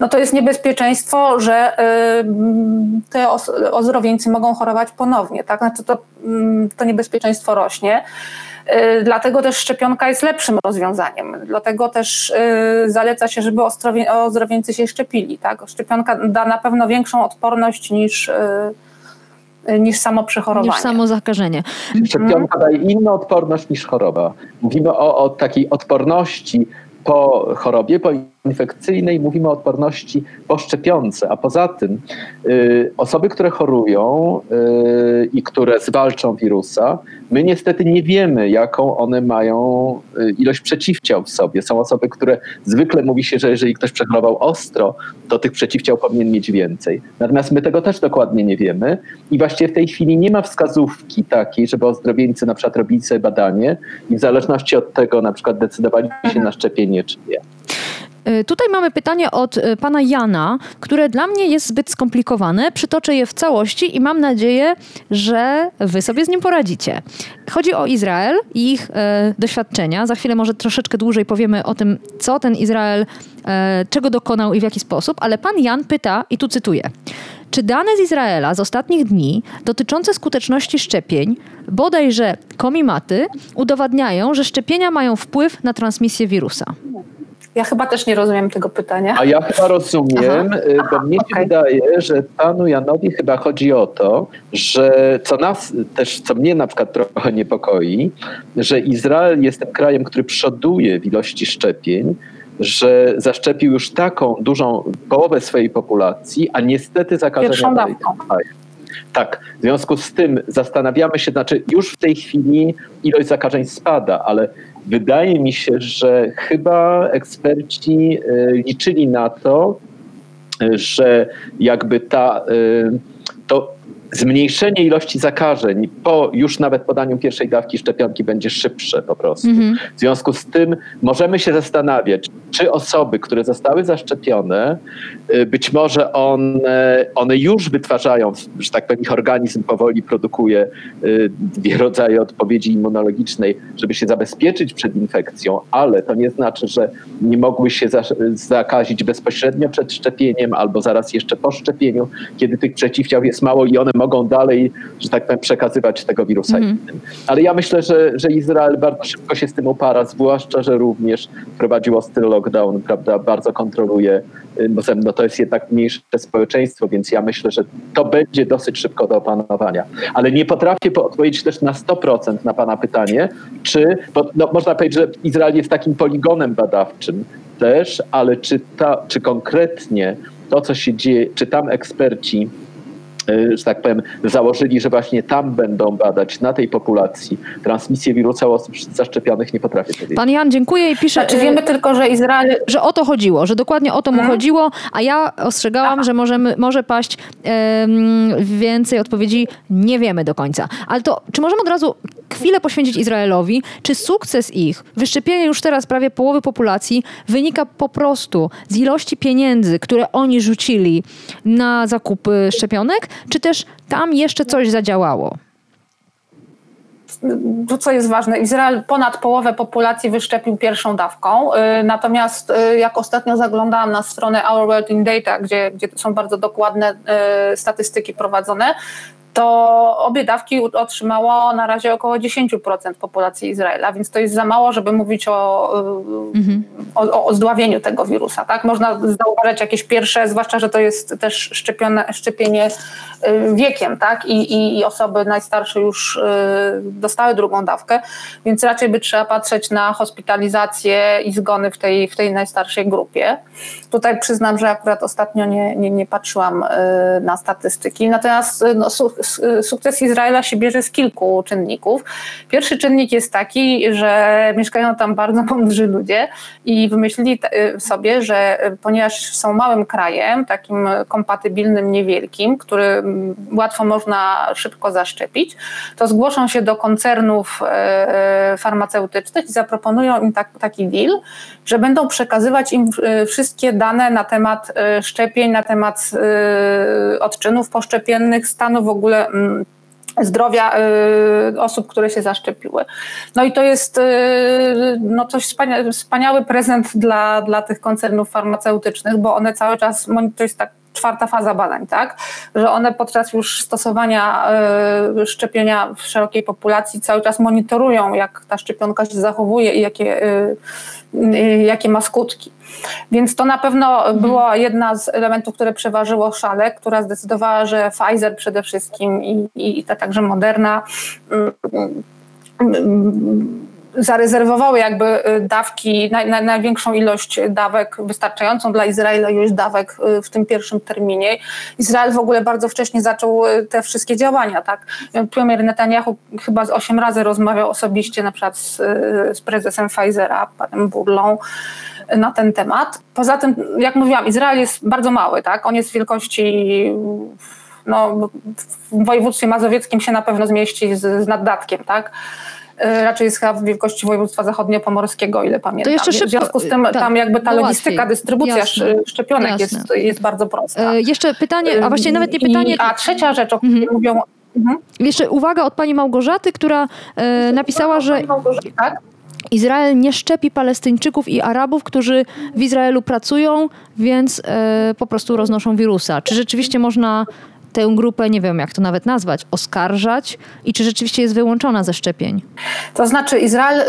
no to jest niebezpieczeństwo, że y, te ozdrowieńcy mogą chorować ponownie, tak? Znaczy to, mm, to niebezpieczeństwo rośnie. Y, dlatego też szczepionka jest lepszym rozwiązaniem. Dlatego też y, zaleca się, żeby ozdrowieńcy się szczepili. Tak? Szczepionka da na pewno większą odporność niż niż samo przechorowanie. Niż samo zakażenie. Szczepionka daje inną odporność niż choroba. Mówimy o, o takiej odporności po chorobie, po infekcyjnej, mówimy o odporności po szczepionce, a poza tym y, osoby, które chorują y, i które zwalczą wirusa, my niestety nie wiemy, jaką one mają y, ilość przeciwciał w sobie. Są osoby, które zwykle mówi się, że jeżeli ktoś przechorował ostro, to tych przeciwciał powinien mieć więcej. Natomiast my tego też dokładnie nie wiemy i właściwie w tej chwili nie ma wskazówki takiej, żeby ozdrowieńcy na przykład robili sobie badanie i w zależności od tego na przykład decydowali się na szczepienie czy nie. Y, tutaj mamy pytanie od y, pana Jana, które dla mnie jest zbyt skomplikowane. Przytoczę je w całości i mam nadzieję, że wy sobie z nim poradzicie. Chodzi o Izrael i ich e, doświadczenia. Za chwilę może troszeczkę dłużej powiemy o tym, co ten Izrael, e, czego dokonał i w jaki sposób, ale pan Jan pyta, i tu cytuję. Czy dane z Izraela z ostatnich dni dotyczące skuteczności szczepień, bodajże komimaty, udowadniają, że szczepienia mają wpływ na transmisję wirusa? Ja chyba też nie rozumiem tego pytania. A ja chyba rozumiem, Aha. Y, bo mnie się okay. wydaje, że panu Janowi chyba chodzi o to, że co nas też, co mnie na przykład trochę niepokoi, że Izrael jest tym krajem, który przoduje w ilości szczepień, że zaszczepił już taką dużą połowę swojej populacji, a niestety zakażenia dalej Tak, w związku z tym zastanawiamy się, znaczy już w tej chwili ilość zakażeń spada, ale Wydaje mi się, że chyba eksperci e, liczyli na to, e, że jakby ta, e, to zmniejszenie ilości zakażeń po już nawet podaniu pierwszej dawki szczepionki będzie szybsze po prostu. -hmm. W związku z tym możemy się zastanawiać, czy osoby, które zostały zaszczepione, y, być może one, one już wytwarzają, że tak powiem, ich organizm powoli produkuje y, dwie rodzaje odpowiedzi immunologicznej, żeby się zabezpieczyć przed infekcją, ale to nie znaczy, że nie mogły się zakazić bezpośrednio przed szczepieniem albo zaraz jeszcze po szczepieniu, kiedy tych przeciwciał jest mało i one mogą dalej, że tak powiem, przekazywać tego wirusa mm. innym. Ale ja myślę, że, że Izrael bardzo szybko się z tym upara, zwłaszcza, że również prowadził ostry lockdown, prawda, bardzo kontroluje, y, bo no to jest jednak mniejsze społeczeństwo, więc ja myślę, że to będzie dosyć szybko do opanowania. Ale nie potrafię odpowiedzieć też na 100% na Pana pytanie, czy, bo no, można powiedzieć, że Izrael jest takim poligonem badawczym też, ale czy, ta, czy konkretnie to, co się dzieje, czy tam eksperci że tak powiem, założyli, że właśnie tam będą badać na tej populacji transmisję wirusa u osób zaszczepionych, nie potrafię powiedzieć. Pan Jan, dziękuję i pisze... Znaczy wiemy tylko, że Izrael... Że o to chodziło, że dokładnie o to mu hmm. chodziło, a ja ostrzegałam, Aha. że możemy, może paść um, więcej odpowiedzi, nie wiemy do końca. Ale to, czy możemy od razu chwilę poświęcić Izraelowi, czy sukces ich, wyszczepienie już teraz prawie połowy populacji, wynika po prostu z ilości pieniędzy, które oni rzucili na zakupy szczepionek, czy też tam jeszcze coś zadziałało? to, co jest ważne, Izrael ponad połowę populacji wyszczepił pierwszą dawką, y, natomiast y, jak ostatnio zaglądałam na stronę Our World in Data, gdzie, gdzie są bardzo dokładne y, statystyki prowadzone, to obie dawki otrzymało na razie około 10% populacji Izraela, więc to jest za mało, żeby mówić o, mhm. o, o, zdławieniu tego wirusa. Tak? Można zauważyć jakieś pierwsze, zwłaszcza, że to jest też szczepione, szczepienie y, wiekiem tak? I, i, i osoby najstarsze już y, dostały drugą dawkę, więc raczej by trzeba patrzeć na hospitalizację i zgony w tej, w tej najstarszej grupie. Tutaj przyznam, że akurat ostatnio nie, nie, nie patrzyłam y, na statystyki, natomiast no, sukces Izraela się bierze z kilku czynników. Pierwszy czynnik jest taki, że mieszkają tam bardzo mądrzy ludzie i wymyślili sobie, że ponieważ są małym krajem, takim kompatybilnym, niewielkim, który łatwo można szybko zaszczepić, to zgłoszą się do koncernów farmaceutycznych i zaproponują im tak, taki deal, że będą przekazywać im wszystkie dane na temat szczepień, na temat odczynów poszczepiennych, stanu w ogóle mm, zdrowia y, osób, które się zaszczepiły. No i to jest y, no coś wspania wspaniały prezent dla, dla tych koncernów farmaceutycznych, bo one cały czas, to jest tak czwarta faza badań, tak? Że one podczas już stosowania y, szczepienia w szerokiej populacji cały czas monitorują, jak ta szczepionka się zachowuje i jakie, y, y, jakie ma skutki. Więc to na pewno mhm. była jedna z elementów, które przeważyło szale, która zdecydowała, że Pfizer przede wszystkim i, i, i ta także Moderna zarezerwowały jakby y, dawki, naj, naj, największą ilość dawek, wystarczającą dla Izraela ilość dawek y, w tym pierwszym terminie. Izrael w ogóle bardzo wcześnie zaczął y, te wszystkie działania, tak. Premier Netanyahu chyba z osiem razy rozmawiał osobiście na przykład z, z prezesem Pfizera, panem Burlą, na ten temat. Poza tym, jak mówiłam, Izrael jest bardzo mały, tak? On jest wielkości no, w województwie mazowieckim się na pewno zmieści z, z naddatkiem, tak? E, raczej jest chyba w wielkości województwa zachodniopomorskiego, ile pamiętam. To jeszcze szybko, w związku z tym tak, tam jakby ta logistyka, łatwiej. dystrybucja Jasne. szczepionek Jest, jest bardzo prosta. E, jeszcze pytanie, a właściwie nawet nie pytanie... I, a trzecia rzecz, o której mhm. mówią... Mhm. Jeszcze uwaga od pani Małgorzaty, która e, napisała, że... Tak? Izrael nie szczepi Palestyńczyków i Arabów, którzy w Izraelu pracują, więc e, po prostu roznoszą wirusa. Czy rzeczywiście można tę grupę, nie wiem jak to nawet nazwać, oskarżać i czy rzeczywiście jest wyłączona ze szczepień? To znaczy Izrael,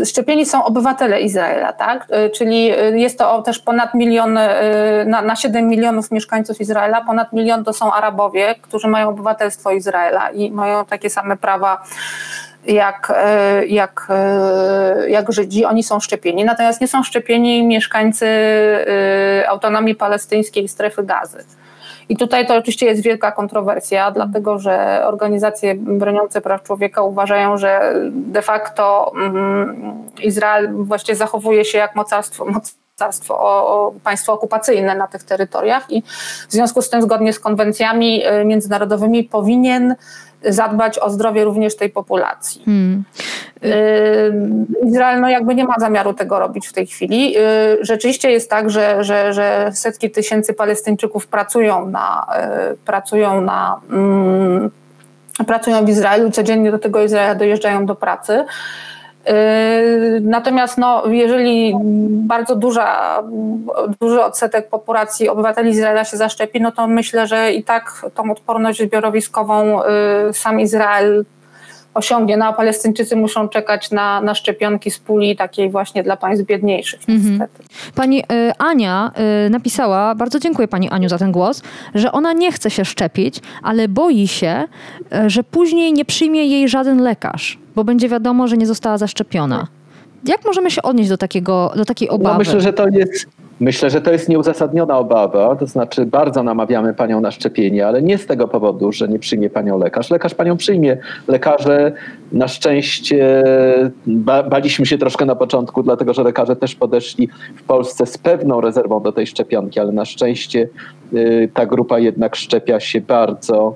y, szczepieni są obywatele Izraela, tak? Y, czyli y, jest to też ponad milion, na, na 7 milionów mieszkańców Izraela, ponad milion to są Arabowie, którzy mają obywatelstwo Izraela i mają takie same prawa jak, jak, jak Żydzi, oni są szczepieni. Natomiast nie są szczepieni mieszkańcy autonomii palestyńskiej strefy gazy. I tutaj to oczywiście jest wielka kontrowersja, dlatego że organizacje broniące praw człowieka uważają, że de facto mm, Izrael właściwie zachowuje się jak mocarstwo, mocarstwo o, państwo okupacyjne na tych terytoriach i w związku z tym zgodnie z konwencjami y, międzynarodowymi powinien zadbać o zdrowie również tej populacji. Hmm. Izrael no jakby nie ma zamiaru tego robić w tej chwili. Y, rzeczywiście jest tak, że, że, że setki tysięcy Palestyńczyków pracują na, y, pracują na mm, pracują w Izraelu, codziennie do tego Izraela dojeżdżają do pracy. Yy, natomiast no, jeżeli bardzo duża, duży odsetek populacji obywateli Izraela się zaszczepi, no to myślę, że i tak tą odporność zbiorowiskową yy, sam Izrael osiągnie. No a Palestyńczycy muszą czekać na, na szczepionki z puli takiej właśnie dla państw biedniejszych mhm. niestety. Pani y, Ania y, napisała, bardzo dziękuję Pani Aniu za ten głos, że ona nie chce się szczepić, ale boi się, y, że później nie przyjmie jej żaden lekarz, bo będzie wiadomo, że nie została zaszczepiona. Jak możemy się odnieść do, takiego, do takiej obawy? No myślę, że to jest Myślę, że to jest nieuzasadniona obawa, to znaczy bardzo namawiamy panią na szczepienie, ale nie z tego powodu, że nie przyjmie panią lekarz. Lekarz panią przyjmie. Lekarze na szczęście ba baliśmy się troszkę na początku, dlatego że lekarze też podeszli w Polsce z pewną rezerwą do tej szczepionki, ale na szczęście y, ta grupa jednak szczepia się bardzo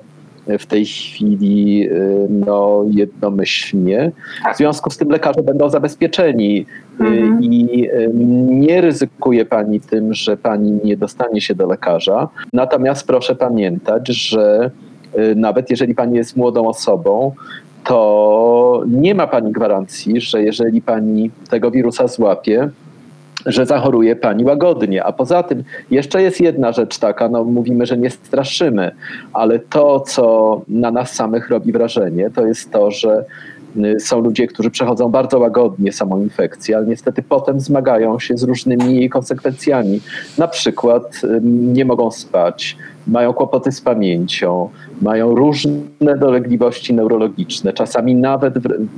w tej chwili y, no, jednomyślnie. W związku z tym lekarze będą zabezpieczeni y, mhm. i y, nie ryzykuje pani tym, że pani nie dostanie się do lekarza. Natomiast proszę pamiętać, że nawet jeżeli pani jest młodą osobą, to nie ma pani gwarancji, że jeżeli pani tego wirusa złapie, że zachoruje pani łagodnie. A poza tym jeszcze jest jedna rzecz taka, no mówimy, że nie straszymy, ale to, co na nas samych robi wrażenie, to jest to, że y, są ludzie, którzy przechodzą bardzo łagodnie samą infekcję, ale niestety potem zmagają się z różnymi konsekwencjami. Na przykład nie mogą spać, mają kłopoty z pamięcią, mają różne dolegliwości neurologiczne, czasami nawet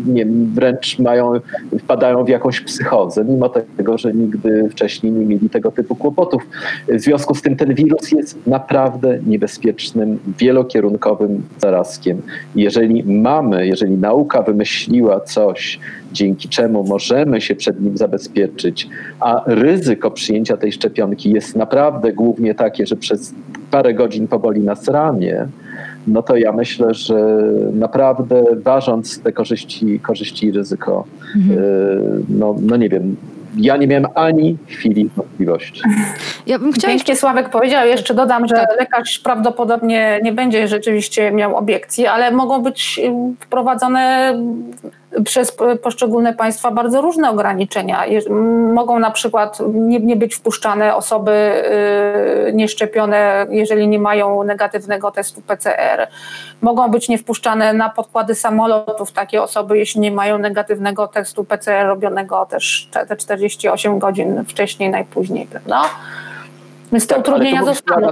nie, wręcz mają, wpadają w jakąś psychozę, mimo tego, że nigdy wcześniej nie mieli tego typu kłopotów. W związku z tym ten wirus jest naprawdę niebezpiecznym, wielokierunkowym zarazkiem. Jeżeli mamy, jeżeli nauka wymyśliła coś, dzięki czemu możemy się przed nim zabezpieczyć, a ryzyko przyjęcia tej szczepionki jest naprawdę głównie takie, że przez parę godzin poboli nas ramię, no to ja myślę, że naprawdę ważąc te korzyści, korzyści i ryzyko, mhm. Y, no, no nie wiem, ja nie miałem ani chwili wątpliwości. Ja bym chciała... Pięknie Sławek powiedział, jeszcze dodam, że tak. lekarz prawdopodobnie nie będzie rzeczywiście miał obiekcji, ale mogą być wprowadzone przez poszczególne państwa bardzo różne ograniczenia. Mogą na przykład nie, nie być wpuszczane osoby y, nieszczepione, jeżeli nie mają negatywnego testu PCR. Mogą być niewpuszczane na podkłady samolotów takie osoby, jeśli nie mają negatywnego testu PCR robionego też te 48 godzin wcześniej, najpóźniej, prawda? Więc te tak, utrudnienia zostaną.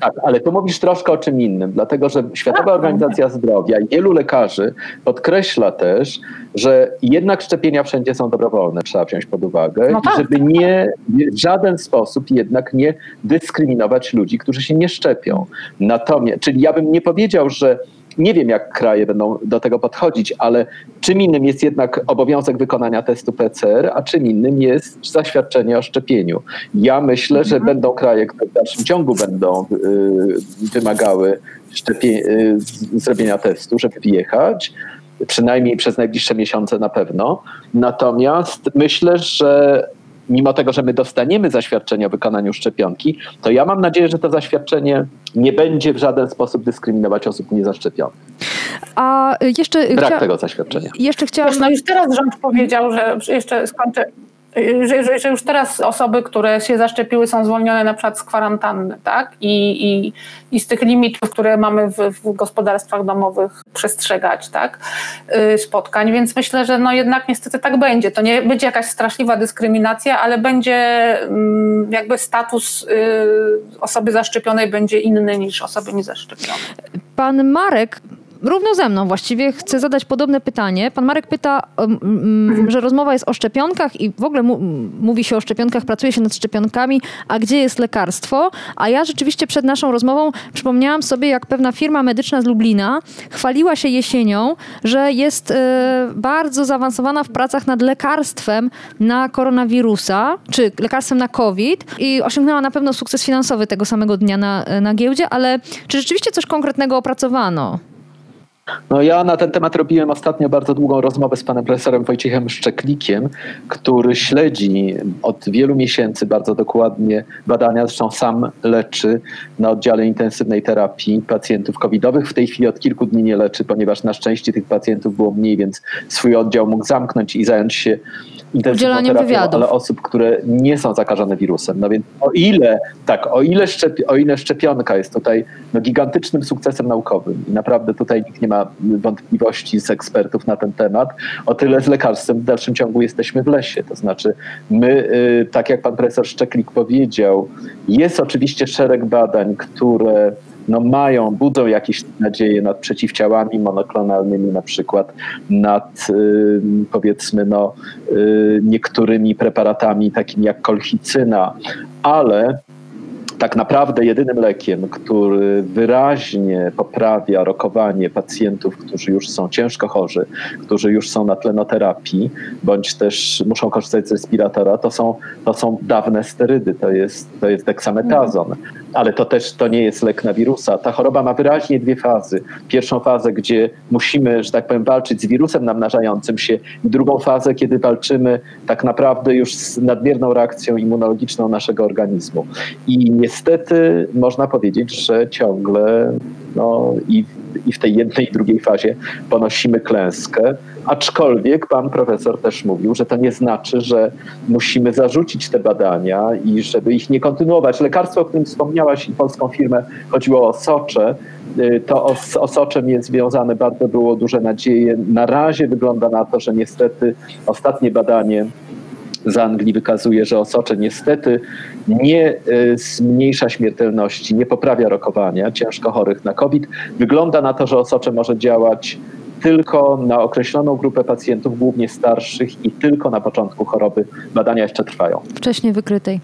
Tak, ale tu mówisz troszkę o czym innym, dlatego że Światowa tak. Organizacja Zdrowia i wielu lekarzy podkreśla też, że jednak szczepienia wszędzie są dobrowolne, trzeba wziąć pod uwagę, no tak. żeby nie w żaden sposób jednak nie dyskryminować ludzi, którzy się nie szczepią. Natomiast, czyli ja bym nie powiedział, że nie wiem, jak kraje będą do tego podchodzić, ale czym innym jest jednak obowiązek wykonania testu PCR, a czym innym jest zaświadczenie o szczepieniu. Ja myślę, że mhm. będą kraje, które w dalszym ciągu będą y, wymagały szczepie- y, zrobienia testu, żeby wjechać przynajmniej przez najbliższe miesiące na pewno. Natomiast myślę, że mimo tego, że my dostaniemy zaświadczenie o wykonaniu szczepionki, to ja mam nadzieję, że to zaświadczenie nie będzie w żaden sposób dyskryminować osób niezaszczepionych. A jeszcze Brak chcia... tego zaświadczenia. Jeszcze chciałam... No już teraz rząd powiedział, że jeszcze skończę, że, że, że, już teraz osoby, które się zaszczepiły, są zwolnione na przykład z kwarantanny, tak? I, i, i z tych limitów, które mamy w, w gospodarstwach domowych przestrzegać, tak? Yy, spotkań, więc myślę, że no jednak niestety tak będzie. To nie będzie jakaś straszliwa dyskryminacja, ale będzie yy, jakby status yy, osoby zaszczepionej będzie inny niż osoby niezaszczepionej. Pan Marek równo ze mną właściwie chcę zadać podobne pytanie. Pan Marek pyta, um, że rozmowa jest o szczepionkach i w ogóle mówi się o szczepionkach, pracuje się nad szczepionkami, a gdzie jest lekarstwo? A ja rzeczywiście przed naszą rozmową przypomniałam sobie, jak pewna firma medyczna z Lublina chwaliła się jesienią, że jest e, bardzo zaawansowana w pracach nad lekarstwem na koronawirusa, czy lekarstwem na COVID i osiągnęła na pewno sukces finansowy tego samego dnia na, na giełdzie, ale czy rzeczywiście coś konkretnego opracowano? No ja na ten temat robiłem ostatnio bardzo długą rozmowę z panem profesorem Wojciechem Szczeklikiem, który śledzi od wielu miesięcy bardzo dokładnie badania, zresztą sam leczy na oddziale intensywnej terapii pacjentów covidowych. W tej chwili od kilku dni nie leczy, ponieważ na szczęście tych pacjentów było mniej, więc swój oddział mógł zamknąć i zająć się intensywną terapią, ale osób, które nie są zakażone wirusem. No więc o ile, tak, o ile, szczepi, o ile szczepionka jest tutaj no, gigantycznym sukcesem naukowym i naprawdę tutaj nikt nie ma wątpliwości z ekspertów na ten temat, o tyle z lekarstwem w dalszym ciągu jesteśmy w lesie. To znaczy my, y, tak jak pan profesor Szczeklik powiedział, jest oczywiście szereg badań, które no mają, budzą jakieś nadzieje nad przeciwciałami monoklonalnymi, na przykład nad powiedzmy no, y, niektórymi preparatami takimi jak kolchicyna, ale tak naprawdę jedynym lekiem, który wyraźnie poprawia rokowanie pacjentów, którzy już są ciężko chorzy, którzy już są na tlenoterapii, bądź też muszą korzystać z respiratora, to są, to są dawne sterydy, to jest, to jest deksametazon ale to też to nie jest lek na wirusa. Ta choroba ma wyraźnie dwie fazy. Pierwszą fazę, gdzie musimy, że tak powiem, walczyć z wirusem namnażającym się i drugą fazę, kiedy walczymy tak naprawdę już z nadmierną reakcją immunologiczną naszego organizmu. I niestety można powiedzieć, że ciągle no, i, i w tej jednej i drugiej fazie ponosimy klęskę. Aczkolwiek pan profesor też mówił, że to nie znaczy, że musimy zarzucić te badania i żeby ich nie kontynuować. Lekarstwo, o którym wspomniałaś i polską firmę chodziło o Socze, y, to o, o Soczem jest związane bardzo było duże nadzieje. Na razie wygląda na to, że niestety ostatnie badanie z Anglii wykazuje, że osocze niestety nie y, zmniejsza śmiertelności, nie poprawia rokowania ciężko chorych na COVID. Wygląda na to, że osocze może działać tylko na określoną grupę pacjentów, głównie starszych i tylko na początku choroby. Badania jeszcze trwają. Wcześniej wykrytej.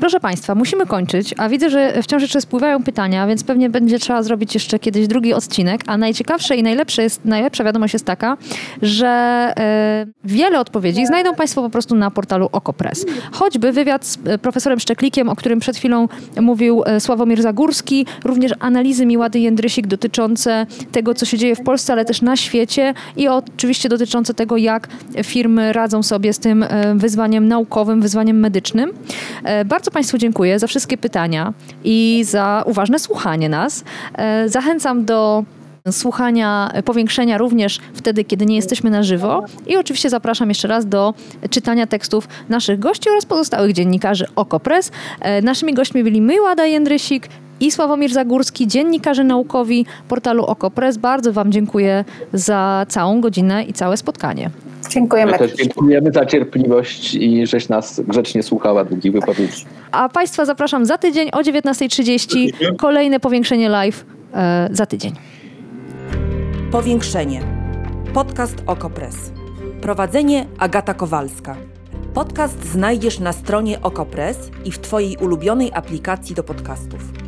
Proszę Państwa, musimy kończyć, a widzę, że wciąż jeszcze spływają pytania, więc pewnie będzie trzeba zrobić jeszcze kiedyś drugi odcinek, a najciekawsze i najlepsze jest, najlepsza wiadomość jest taka, że e, wiele odpowiedzi znajdą Państwo po prostu na portalu OkoPress. Choćby wywiad z e, profesorem Szczeklikiem, o którym przed chwilą mówił e, Sławomir Zagórski, również analizy Miłady Jędrysik dotyczące tego, co się dzieje w Polsce, ale też na świecie i oczywiście dotyczące tego, jak firmy radzą sobie z tym e, wyzwaniem naukowym, wyzwaniem medycznym. E, Bardzo Państwu dziękuję za wszystkie pytania i za uważne słuchanie nas. E, Zachęcam do słuchania powiększenia również wtedy, kiedy nie jesteśmy na żywo. I oczywiście zapraszam jeszcze raz do czytania tekstów naszych gości oraz pozostałych dziennikarzy OKO.press. Naszymi gośćmi byli Myłada Jędrysik i Sławomir Zagórski, dziennikarze naukowi portalu OKO.press. Bardzo Wam dziękuję za całą godzinę i całe spotkanie. Dziękujemy. My też dziękujemy za cierpliwość i żeś nas grzecznie słuchała długich wypowiedzi. A Państwa zapraszam za tydzień o 19.30. Kolejne powiększenie live e, za tydzień. Powiększenie. Podcast Okopres. Prowadzenie Agata Kowalska. Podcast znajdziesz na stronie Okopres i w Twojej ulubionej aplikacji do podcastów.